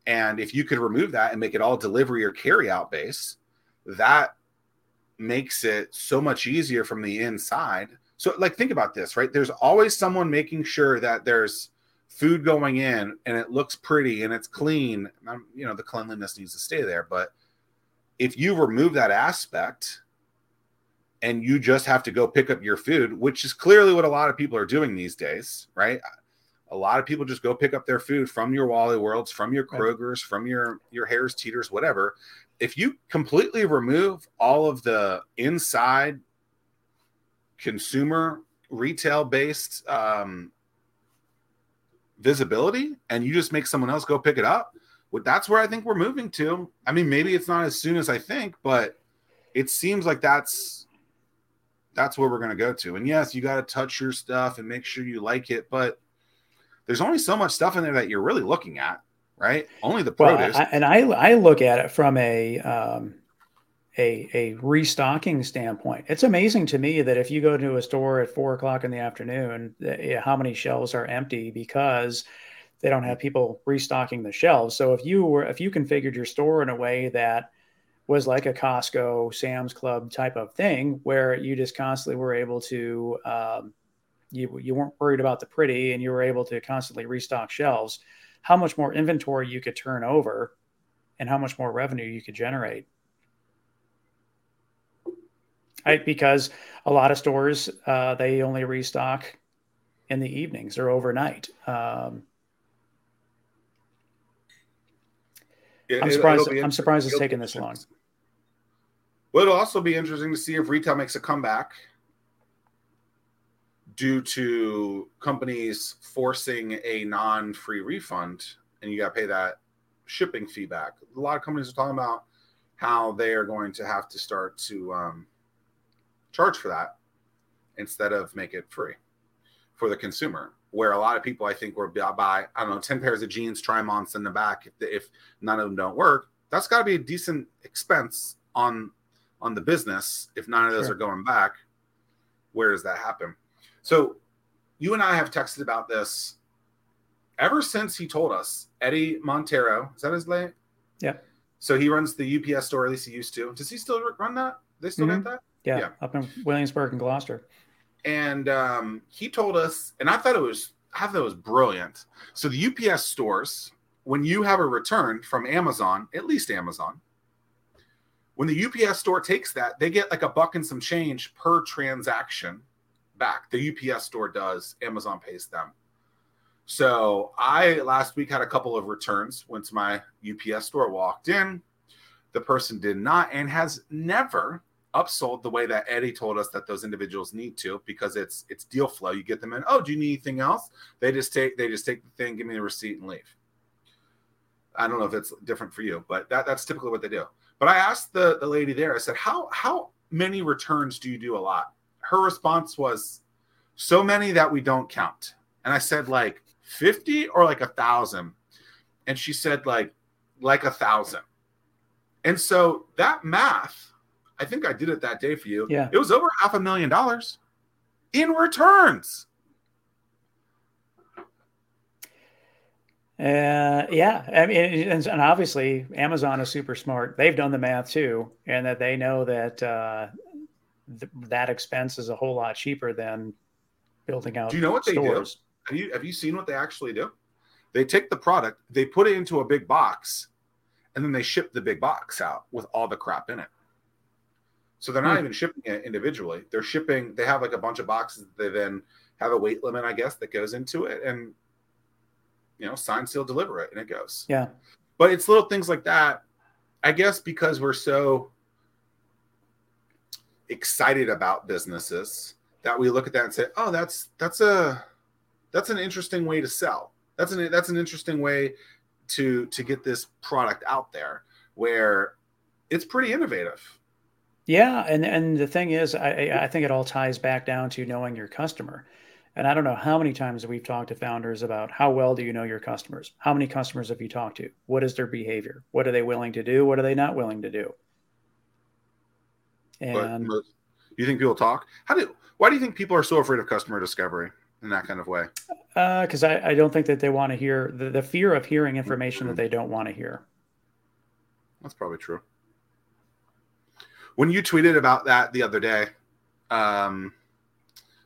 And if you could remove that and make it all delivery or carry out base, that makes it so much easier from the inside So, like, think about this, right? There's always someone making sure that there's food going in and it looks pretty and it's clean. Um, you know, the cleanliness needs to stay there. But if you remove that aspect and you just have to go pick up your food, which is clearly what a lot of people are doing these days, right? A lot of people just go pick up their food from your Wally Worlds, from your Kroger's, from your your Harris Teeters, whatever. If you completely remove all of the inside consumer retail based um, visibility and you just make someone else go pick it up that's where i think we're moving to. I mean maybe it's not as soon as i think but it seems like that's that's where we're going to go to. And yes you got to touch your stuff and make sure you like it but there's only so much stuff in there that you're really looking at right? Only the produce. Well, I, and i i look at it from a um a, a restocking standpoint. It's amazing to me that if you go to a store at four o'clock in the afternoon, how many shelves are empty because they don't have people restocking the shelves. So if you were if you configured your store in a way that was like a Costco, Sam's Club type of thing, where you just constantly were able to um, you you weren't worried about the pretty and you were able to constantly restock shelves, how much more inventory you could turn over and how much more revenue you could generate right? Because a lot of stores uh, they only restock in the evenings or overnight. Um, it, I'm surprised. I'm surprised it's taken this long. Well, it'll also be interesting to see if retail makes a comeback due to companies forcing a non-free refund, and you got to pay that shipping fee back. A lot of companies are talking about how they are going to have to start to um, charge for that instead of make it free for the consumer. Where a lot of people, I think, will buy, I don't know, 10 pairs of jeans, try them on, send them back. If, if none of them don't work, that's got to be a decent expense on on the business. If none of those sure. are going back, where does that happen? So you and I have texted about this ever since he told us. Eddie Montero, is that his name? Yeah. So he runs the UPS store, at least he used to. Does he still run that? They still mm-hmm. get that? Yeah, yeah, up in Williamsburg and Gloucester. And um, he told us, and I thought it was, I thought it was brilliant. So the UPS stores, when you have a return from Amazon, at least Amazon, when the UPS store takes that, they get like a buck and some change per transaction back. The UPS store does, Amazon pays them. So I last week had a couple of returns. Went to my UPS store, walked in. The person did not and has never upsold the way that Eddie told us that those individuals need to because it's it's deal flow. You get them in. Oh, do you need anything else? They just take they just take the thing, give me the receipt, and leave. I don't know if it's different for you, but that, that's typically what they do. But I asked the, the lady there, I said, How how many returns do you do a lot? Her response was so many that we don't count. And I said, like 50 or like a thousand. And she said, like, like a thousand. And so that math I think I did it that day for you. Yeah. It was over half a million dollars in returns. Uh, yeah, I mean, and, and, obviously Amazon is super smart. They've done the math too, and that they know that uh, th- that expense is a whole lot cheaper than building out. Do you know what stores. they do? Have you have you seen what they actually do? They take the product, they put it into a big box, and then they ship the big box out with all the crap in it. So they're not hmm. even shipping it individually. They're shipping. They have like a bunch of boxes. That They then have a weight limit, I guess, that goes into it, and you know, sign, seal, deliver it, and it goes. Yeah. But it's little things like that. I guess because we're so excited about businesses that we look at that and say, "Oh, that's that's a that's an interesting way to sell. That's an that's an interesting way to to get this product out there where it's pretty innovative." Yeah, and and the thing is, I I think it all ties back down to knowing your customer. And I don't know how many times we've talked to founders about how well do you know your customers? How many customers have you talked to? What is their behavior? What are they willing to do? What are they not willing to do? And but, you think people talk? How do? Why do you think people are so afraid of customer discovery in that kind of way? Because uh, I, I don't think that they want to hear the, the fear of hearing information that they don't want to hear. That's probably true when you tweeted about that the other day, um,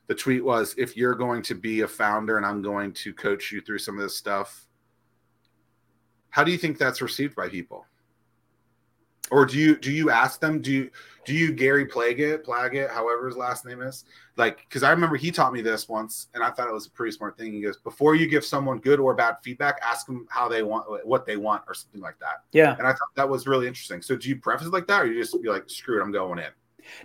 the tweet was if you're going to be a founder and I'm going to coach you through some of this stuff, how do you think that's received by people? Or do you do you ask them, do you do you Gary Plaggett, Plaggett, however his last name is? Like, because I remember he taught me this once and I thought it was a pretty smart thing. He goes, before you give someone good or bad feedback, ask them how they want what they want or something like that. Yeah. And I thought that was really interesting. So do you preface it like that or you just be like, screw it, I'm going in?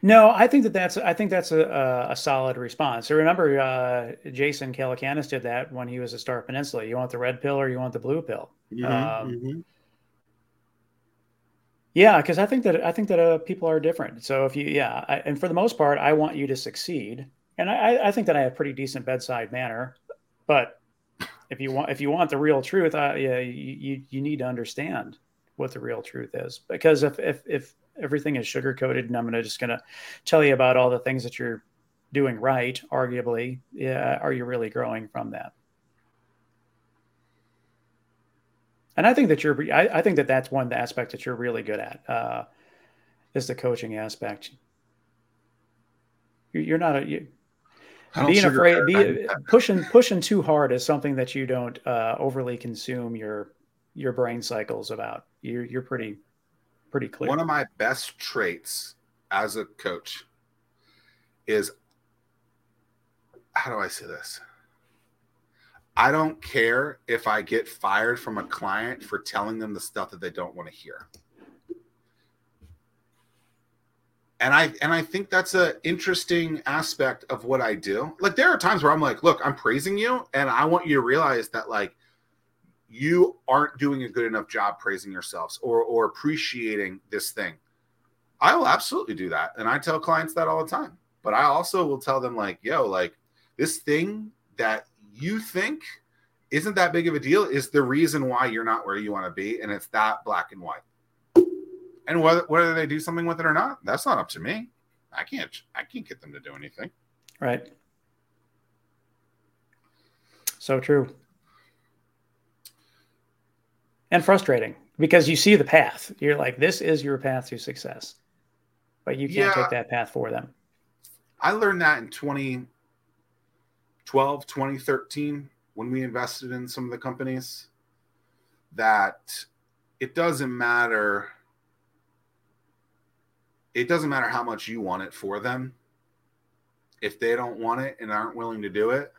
No, I think that that's I think that's a, a, solid response. So remember, uh, Jason Calacanis did that when he was a Start Peninsula. You want the red pill or you want the blue pill? Mm-hmm, um, mm-hmm. Yeah, because I think that I think that uh, people are different. So if you, yeah, I, and for the most part, I want you to succeed, and I, I think that I have pretty decent bedside manner. But if you want if you want the real truth, uh, yeah, you you need to understand what the real truth is. Because if if if everything is sugar coated, and I'm gonna just gonna tell you about all the things that you're doing right, arguably, yeah, are you really growing from that? And I think that you're, I, I think that that's one aspect that you're really good at, uh, is the coaching aspect. You're not a, you, being afraid, be, pushing pushing too hard is something that you don't uh, overly consume your your brain cycles about. You're you're pretty pretty clear. One of my best traits as a coach is how do I say this? I don't care if I get fired from a client for telling them the stuff that they don't want to hear. And I and I think that's an interesting aspect of what I do. Like there are times where I'm like, look, I'm praising you and I want you to realize that like you aren't doing a good enough job praising yourselves or or appreciating this thing. I will absolutely do that. And I tell clients that all the time. But I also will tell them like, yo, like this thing that you think isn't that big of a deal is the reason why you're not where you want to be. And it's that black and white. And whether whether they do something with it or not, that's not up to me. I can't I can't get them to do anything. Right. So true and frustrating because you see the path. You're like, this is your path to success, but you can't yeah, take that path for them. I learned that in 2012, 2013, when we invested in some of the companies, that it doesn't matter. It doesn't matter how much you want it for them. If they don't want it and aren't willing to do it,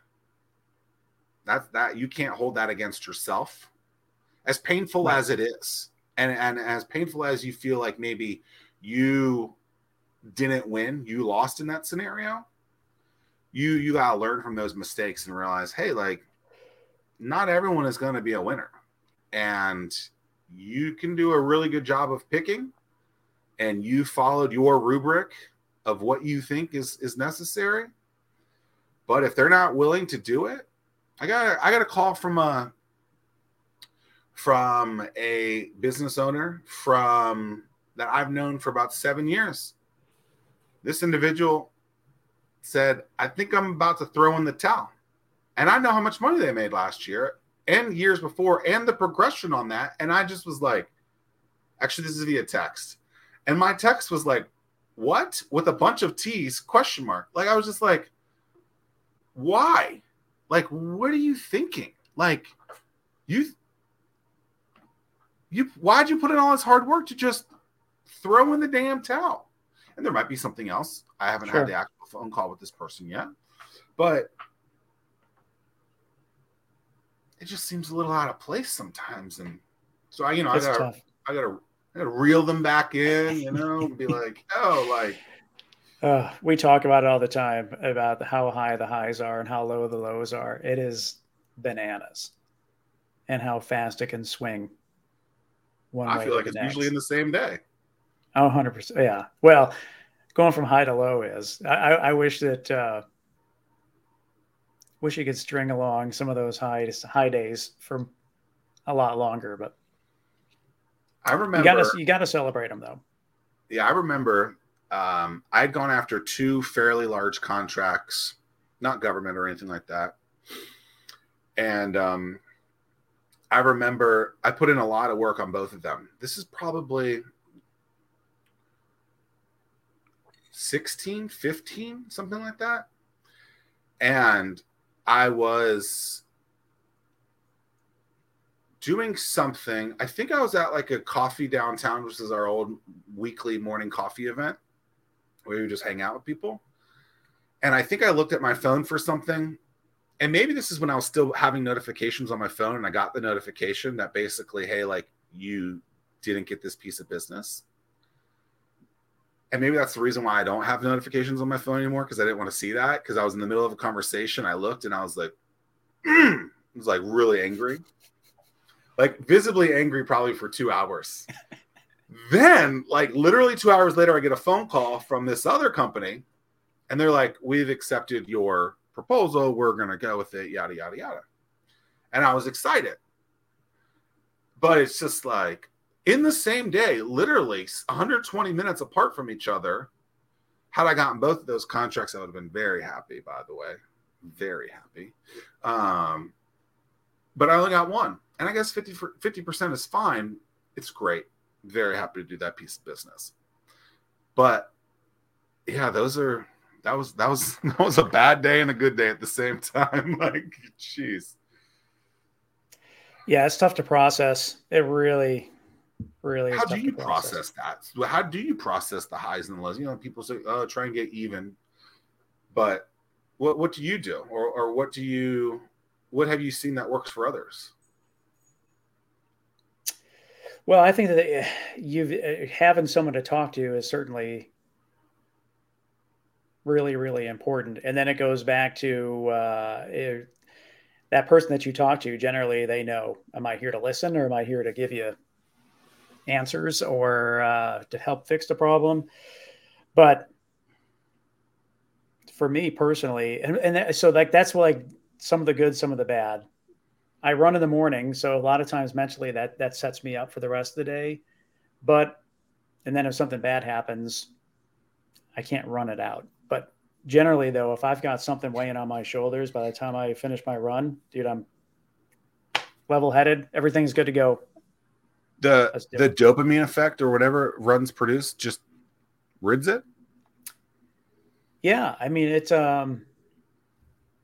that's that you can't hold that against yourself as painful right. as it is and and as painful as you feel like maybe you didn't win you lost in that scenario you you got to learn from those mistakes and realize hey like not everyone is to be a winner and you can do a really good job of picking and you followed your rubric of what you think is is necessary but if they're not willing to do it i got i got a call from a from a business owner from that I've known for about seven years. This individual said, I think I'm about to throw in the towel. And I know how much money they made last year and years before and the progression on that. And I just was like, actually, this is via text. And my text was like, what? With a bunch of T's, question mark. Like, I was just like, why? Like, what are you thinking? Like, you you why'd you put in all this hard work to just throw in the damn towel? And there might be something else. I haven't sure. had the actual phone call with this person yet, but it just seems a little out of place sometimes. And so I, you know, I gotta, tough. I gotta, I gotta reel them back in, you know, and be <laughs> like, oh, like. Uh, we talk about it all the time about how high the highs are and how low the lows are. It is bananas, and how fast it can swing one I feel like it's next. usually in the same day. Oh, 100%. Yeah. Well, going from high to low is. I, I wish that. Uh, wish you could string along some of those high high days for a lot longer, but I remember you got to you got to celebrate them though. Yeah, I remember um, I'd gone after two fairly large contracts, not government or anything like that, and um, I remember I put in a lot of work on both of them. This is probably 16, 15, something like that. and I was doing something. I think I was at like a coffee downtown, which is our old weekly morning coffee event where we just hang out with people. And I think I looked at my phone for something. And maybe this is when I was still having notifications on my phone and I got the notification that basically, hey, like you didn't get this piece of business. And maybe that's the reason why I don't have notifications on my phone anymore because I didn't want to see that because I was in the middle of a conversation. I looked and I was like, mm! <clears throat> I was like really angry like visibly angry probably for two hours. <laughs> then, like literally two hours later, I get a phone call from this other company, and they're like, "We've accepted your proposal. We're gonna go with it." Yada yada yada. And I was excited, but it's just like in the same day, literally 120 minutes apart from each other. Had I gotten both of those contracts, I would have been very happy. By the way, very happy. Um, but I only got one and I guess 50 percent is fine. It's great. Very happy to do that piece of business. But yeah, those are that was that was <laughs> that was a bad day and a good day at the same <laughs> time. like, jeez. Yeah, it's tough to process. It really, really. How do you process. process that? How do you process the highs and the lows? You know, people say, "Oh, try and get even," but what what do you do, or or what do you what have you seen that works for others? Well, I think that you've uh, having someone to talk to is certainly really, really important. And then it goes back to uh, it, that person that you talk to. Generally, they know: Am I here to listen, or am I here to give you answers, or uh, to help fix the problem? But for me personally, and, and that, so like that's like some of the good, some of the bad. I run in the morning, so a lot of times mentally that that sets me up for the rest of the day. But and then if something bad happens, I can't run it out. But generally though, if I've got something weighing on my shoulders by the time I finish my run, dude, I'm level headed. Everything's good to go. The the dopamine effect or whatever runs produce just rids it. Yeah, I mean it's um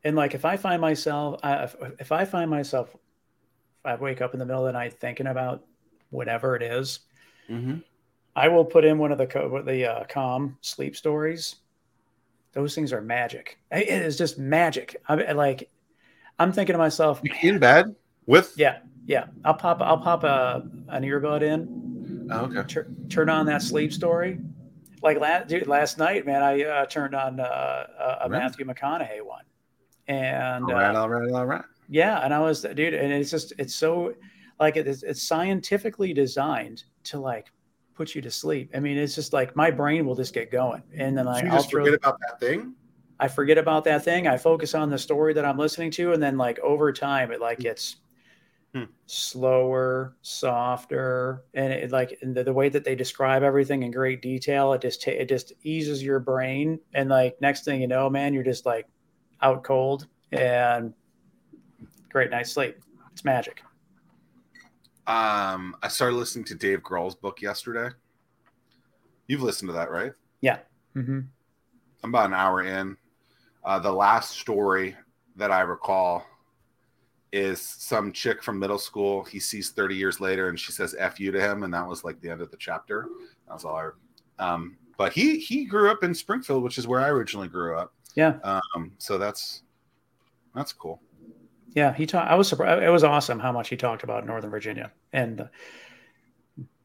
and like if I find myself, if, if I find myself, I wake up in the middle of the night thinking about whatever it is, mm-hmm. I will put in one of the the uh, calm sleep stories. Those things are magic. It is just magic. I like. I'm thinking to myself, in bed with yeah, yeah. I'll pop I'll pop a an earbud in. Oh, okay. Tur- turn on that sleep story. Like last dude, last night, man, I uh, turned on uh, a, a Matthew McConaughey one and all right, uh, all right, all right. Yeah, and I was, dude, and it's just it's so like it's, it's scientifically designed to like put you to sleep. I mean, it's just like my brain will just get going, and then like you just I'll forget throw, about that thing. I forget about that thing. I focus on the story that I'm listening to, and then like over time, it like gets hmm. slower, softer, and it like and the, the, way that they describe everything in great detail, it just it just eases your brain, and like next thing you know, man, you're just like out cold and great night's sleep. It's magic. Um, I started listening to Dave Grohl's book yesterday. You've listened to that, right? Yeah. Mm-hmm. I'm about an hour in. Uh, the last story that I recall is some chick from middle school he sees 30 years later and she says F you to him. And that was like the end of the chapter. That's all I um, but he he grew up in Springfield, which is where I originally grew up. Yeah. Um, so that's that's cool. Yeah, he talked. I was surprised. It was awesome how much he talked about Northern Virginia and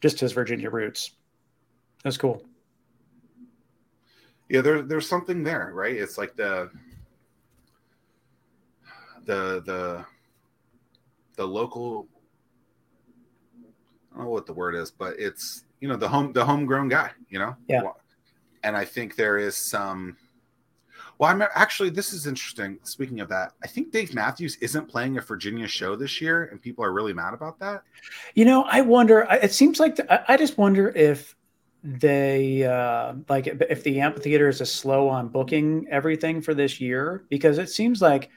just his Virginia roots. That's cool. Yeah, there, there's something there, right? It's like the the the the local. I don't know what the word is, but it's you know the home the homegrown guy, you know. Yeah. And I think there is some well, I'm actually this is interesting. Speaking of that, I think Dave Matthews isn't playing a Virginia show this year, and people are really mad about that. You know, I wonder. It seems like the, I just wonder if they uh, like if the amphitheater is a slow on booking everything for this year because it seems like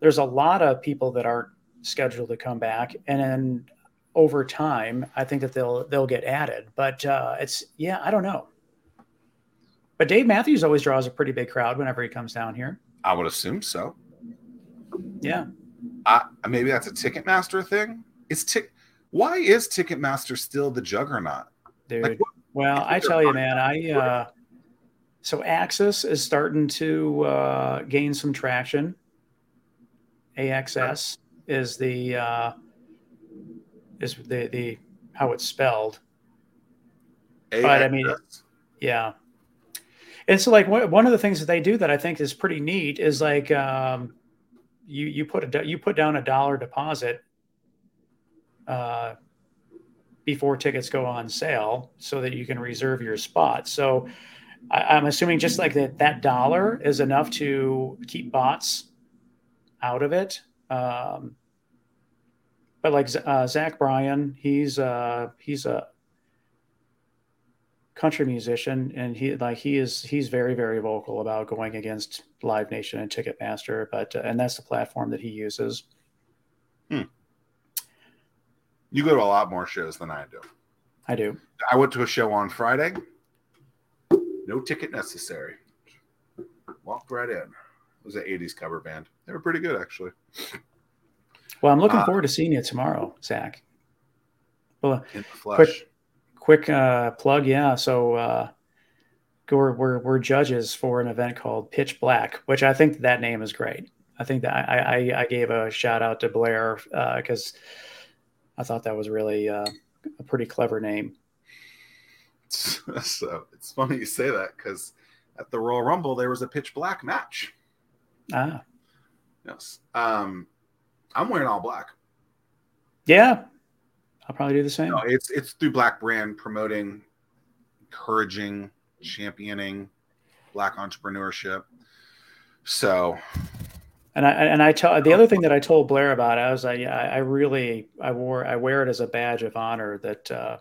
there's a lot of people that aren't scheduled to come back, and then over time, I think that they'll they'll get added. But uh, it's yeah, I don't know. But Dave Matthews always draws a pretty big crowd whenever he comes down here. I would assume so. Yeah. Uh, maybe that's a Ticketmaster thing. It's tick? Why is Ticketmaster still the juggernaut? Dude. Like, well, I tell you, man, I uh, so AXS is starting to uh, gain some traction. AXS is the uh, is the the how it's spelled. AXS. But I mean, yeah. And so, like, one of the things that they do that I think is pretty neat is like, um, you you put a you put down a dollar deposit uh, before tickets go on sale, so that you can reserve your spot. So, I, am assuming just like that, that dollar is enough to keep bots out of it. Um, but like uh, Zach Bryan, he's uh, he's a country musician, and he like he is he's very very vocal about going against Live Nation and Ticketmaster, but uh, and that's the platform that he uses. Hmm. You go to a lot more shows than I do. I do. I went to a show on Friday. No ticket necessary. Walked right in. It was an 80s cover band. They were pretty good, actually. Well, I'm looking uh, forward to seeing you tomorrow, Zach. Well, flesh. Quick, quick uh, plug, yeah. So uh, we're, we're we're judges for an event called Pitch Black, which I think that name is great. I think that I I, I gave a shout out to Blair because uh, I thought that was really uh, a pretty clever name. <laughs> So it's funny you say that because at the Royal Rumble there was a Pitch Black match. Ah, yes. Um, I'm wearing all black. Yeah, I'll probably do the same. No, it's it's through Black Brand promoting, encouraging, championing black entrepreneurship. So, and I and I tell the other thing that I told Blair about, I was like, yeah, I really I wore I wear it as a badge of honor that uh,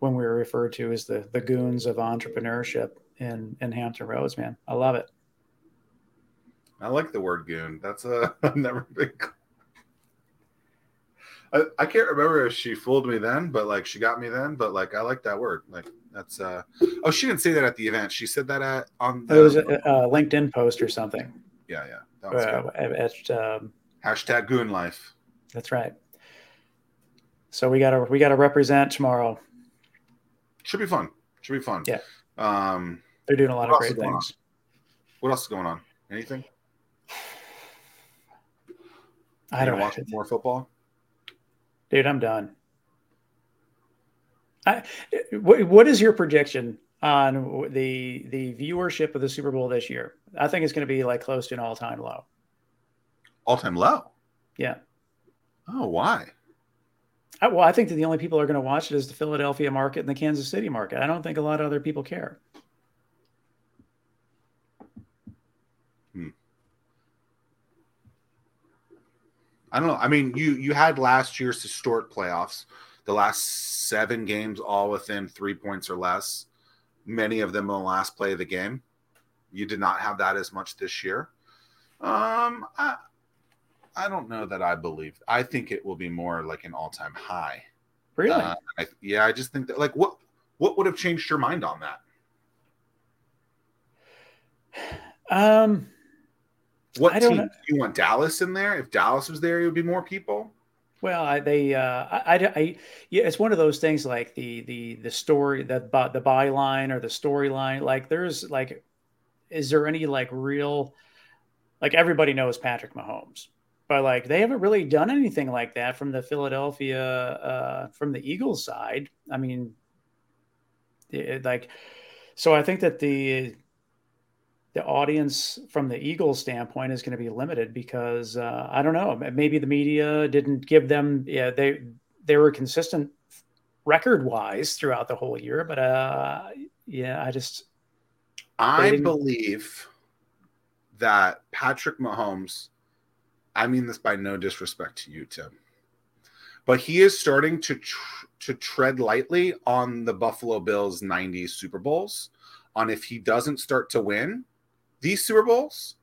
when we were referred to as the the goons of entrepreneurship in in Hampton Roads, man, I love it. I like the word goon. That's a <laughs> I've never been I, I can't remember if she fooled me then, but like she got me then. But like I like that word. Like that's uh oh she didn't say that at the event. She said that at on the, it was a, a LinkedIn post or something. Yeah, yeah. That was uh, at, um, Hashtag goon life. That's right. So we gotta we gotta represent tomorrow. Should be fun. Should be fun. Yeah. Um they're doing a lot of great things. On? What else is going on? Anything? I don't watch more football dude, I'm done. I, what is your projection on the the viewership of the Super Bowl this year? I think it's going to be like close to an all time low. All time low. Yeah. Oh, why? I, well, I think that the only people are going to watch it is the Philadelphia market and the Kansas City market. I don't think a lot of other people care. I don't know. I mean, you you had last year's historic playoffs, the last seven games all within three points or less. Many of them in the last play of the game. You did not have that as much this year. Um, I, I don't know that I believe. I think it will be more like an all-time high. Really? Uh, I, yeah, I just think that like what what would have changed your mind on that? <sighs> Um, what team do you want Dallas in there? If Dallas was there, it would be more people. Well, I, they, uh, I, I, I, yeah, it's one of those things like the, the, the story, the, the byline or the storyline. Like, there's like, is there any like real, like everybody knows Patrick Mahomes, but like they haven't really done anything like that from the Philadelphia, uh, from the Eagles side. I mean, it, like, so I think that the the audience from the Eagles standpoint is going to be limited because uh, I don't know. Maybe the media didn't give them. Yeah, they they were consistent record wise throughout the whole year, but uh, yeah, I just I believe that Patrick Mahomes. I mean this by no disrespect to you, Tim, but he is starting to tr- to tread lightly on the Buffalo Bills '90s Super Bowls. On if he doesn't start to win, these Super Bowls,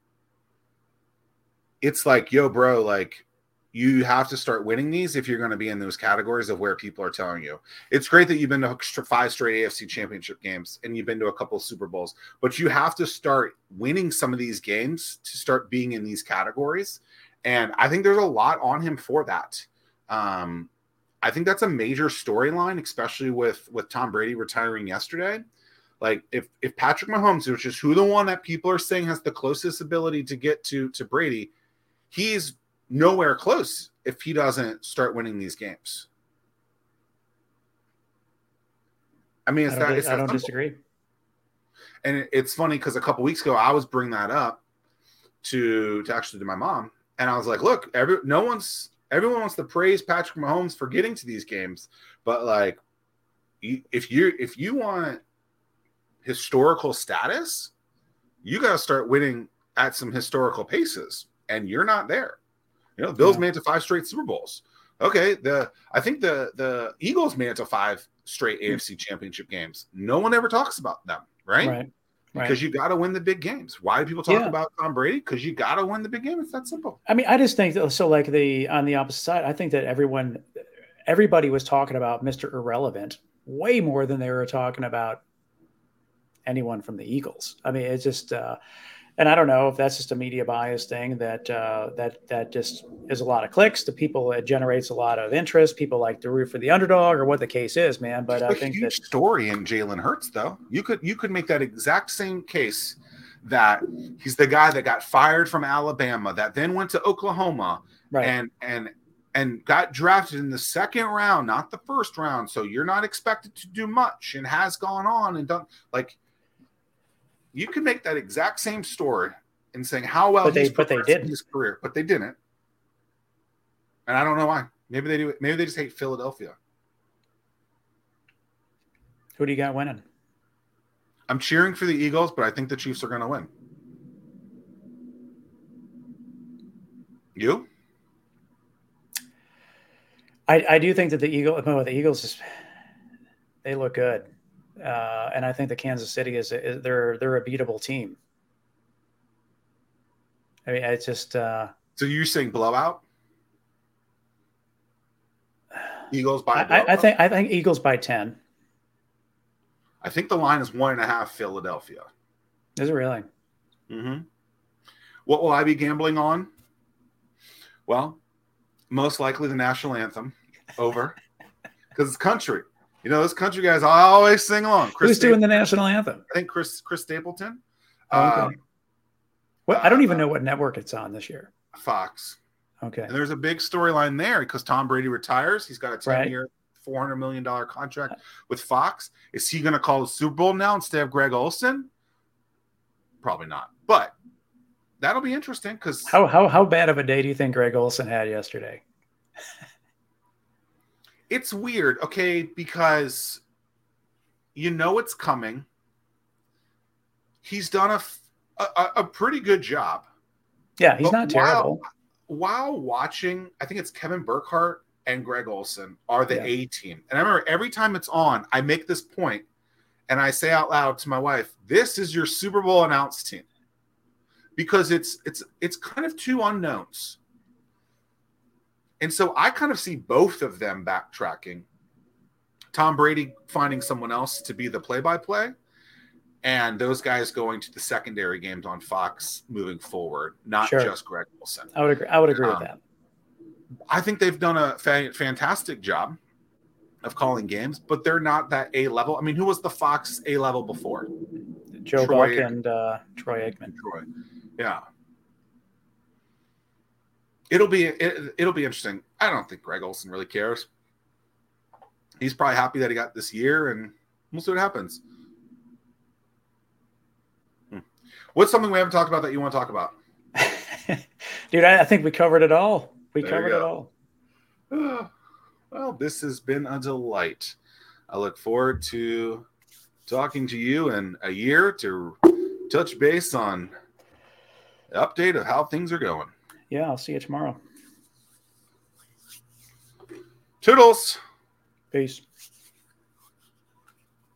it's like, yo, bro, like you have to start winning these if you're going to be in those categories of where people are telling you. It's great that you've been to five straight AFC championship games and you've been to a couple of Super Bowls, but you have to start winning some of these games to start being in these categories. And I think there's a lot on him for that. Um, I think that's a major storyline, especially with with Tom Brady retiring yesterday. Like if if Patrick Mahomes, which is who the one that people are saying has the closest ability to get to to Brady, he's nowhere close if he doesn't start winning these games. I mean, it's I don't, It's I that don't disagree. And it, it's funny because a couple weeks ago I was bringing that up to to actually to my mom, and I was like, "Look, every no one's everyone wants to praise Patrick Mahomes for getting to these games, but like, you, if you if you want historical status, you got to start winning at some historical paces, and you're not there. You know, Bills Yeah. made it to five straight Super Bowls. Okay, the I think the the Eagles made it to five straight AFC Championship games. No one ever talks about them, right? Right. Right. Because you got to win the big games. Why do people talk Yeah. about Tom Brady? Because you got to win the big game. It's that simple. I mean, I just think so. Like the on the opposite side, I think that everyone, everybody was talking about Mister Irrelevant way more than they were talking about anyone from the Eagles. I mean, it's just, uh, and I don't know if that's just a media bias thing that uh, that that just is a lot of clicks to people. It generates a lot of interest. People like to root for the underdog or what the case is, man. But I a think huge that story in Jalen Hurts, though. You could you could make that exact same case that he's the guy that got fired from Alabama, that then went to Oklahoma, right, and and and got drafted in the second round, not the first round. So you're not expected to do much, and has gone on and done like you can make that exact same story in saying how well But they- he's but they didn't. his career, but they didn't, and I don't know why. Maybe they do. Maybe they just hate Philadelphia. who do you got winning? I'm cheering for the Eagles, but I think the Chiefs are going to win. You? I, I do think that the Eagle, the Eagles, they look good, uh, and I think the Kansas City is, is they're they're a beatable team. I mean, it's just uh, So you're saying blowout? Eagles by I. I, I think I think Eagles by ten. I think the line is one and a half Philadelphia. Is it really? Mm-hmm. What will I be gambling on? Well, most likely the national anthem over because it's country. You know, those country guys I always sing along. Chris Who's doing the national anthem? I think Chris Chris Stapleton, Oh, okay. um, Well, I don't uh, even know what network it's on this year. Fox. Okay, And there's a big storyline there because Tom Brady retires. He's got a 10 Right. year, $400 million contract with Fox. Is he going to call the Super Bowl now instead of Greg Olsen? Probably not. But that'll be interesting because how how how bad of a day do you think Greg Olsen had yesterday? It's weird, okay? Because you know it's coming. He's done a, f- a, a pretty good job. Yeah, he's not terrible. While, while watching, I think it's Kevin Burkhardt and Greg Olsen are the Yeah. A team. And I remember every time it's on, I make this point and I say out loud to my wife, "This is your Super Bowl announced team." Because it's it's it's kind of two unknowns. And so I kind of see both of them backtracking. Tom Brady finding someone else to be the play-by-play and those guys going to the secondary games on Fox moving forward, not Sure. just Greg Wilson. I would agree. I would agree Um, with that. I think they've done a fa- fantastic job of calling games, but they're not that A level. I mean, who was the Fox A level before? Joe Troy- Buck and uh, Troy Aikman. Troy. Yeah. It'll be it, it'll be interesting. I don't think Greg Olsen really cares. He's probably happy that he got this year, and we'll see what happens. Hmm. What's something we haven't talked about that you want to talk about? <laughs> Dude, I, I think we covered it all. We There covered it all. <sighs> Well, this has been a delight. I look forward to talking to you in a year to touch base on the update of how things are going. Yeah, I'll see you tomorrow. Toodles. Peace.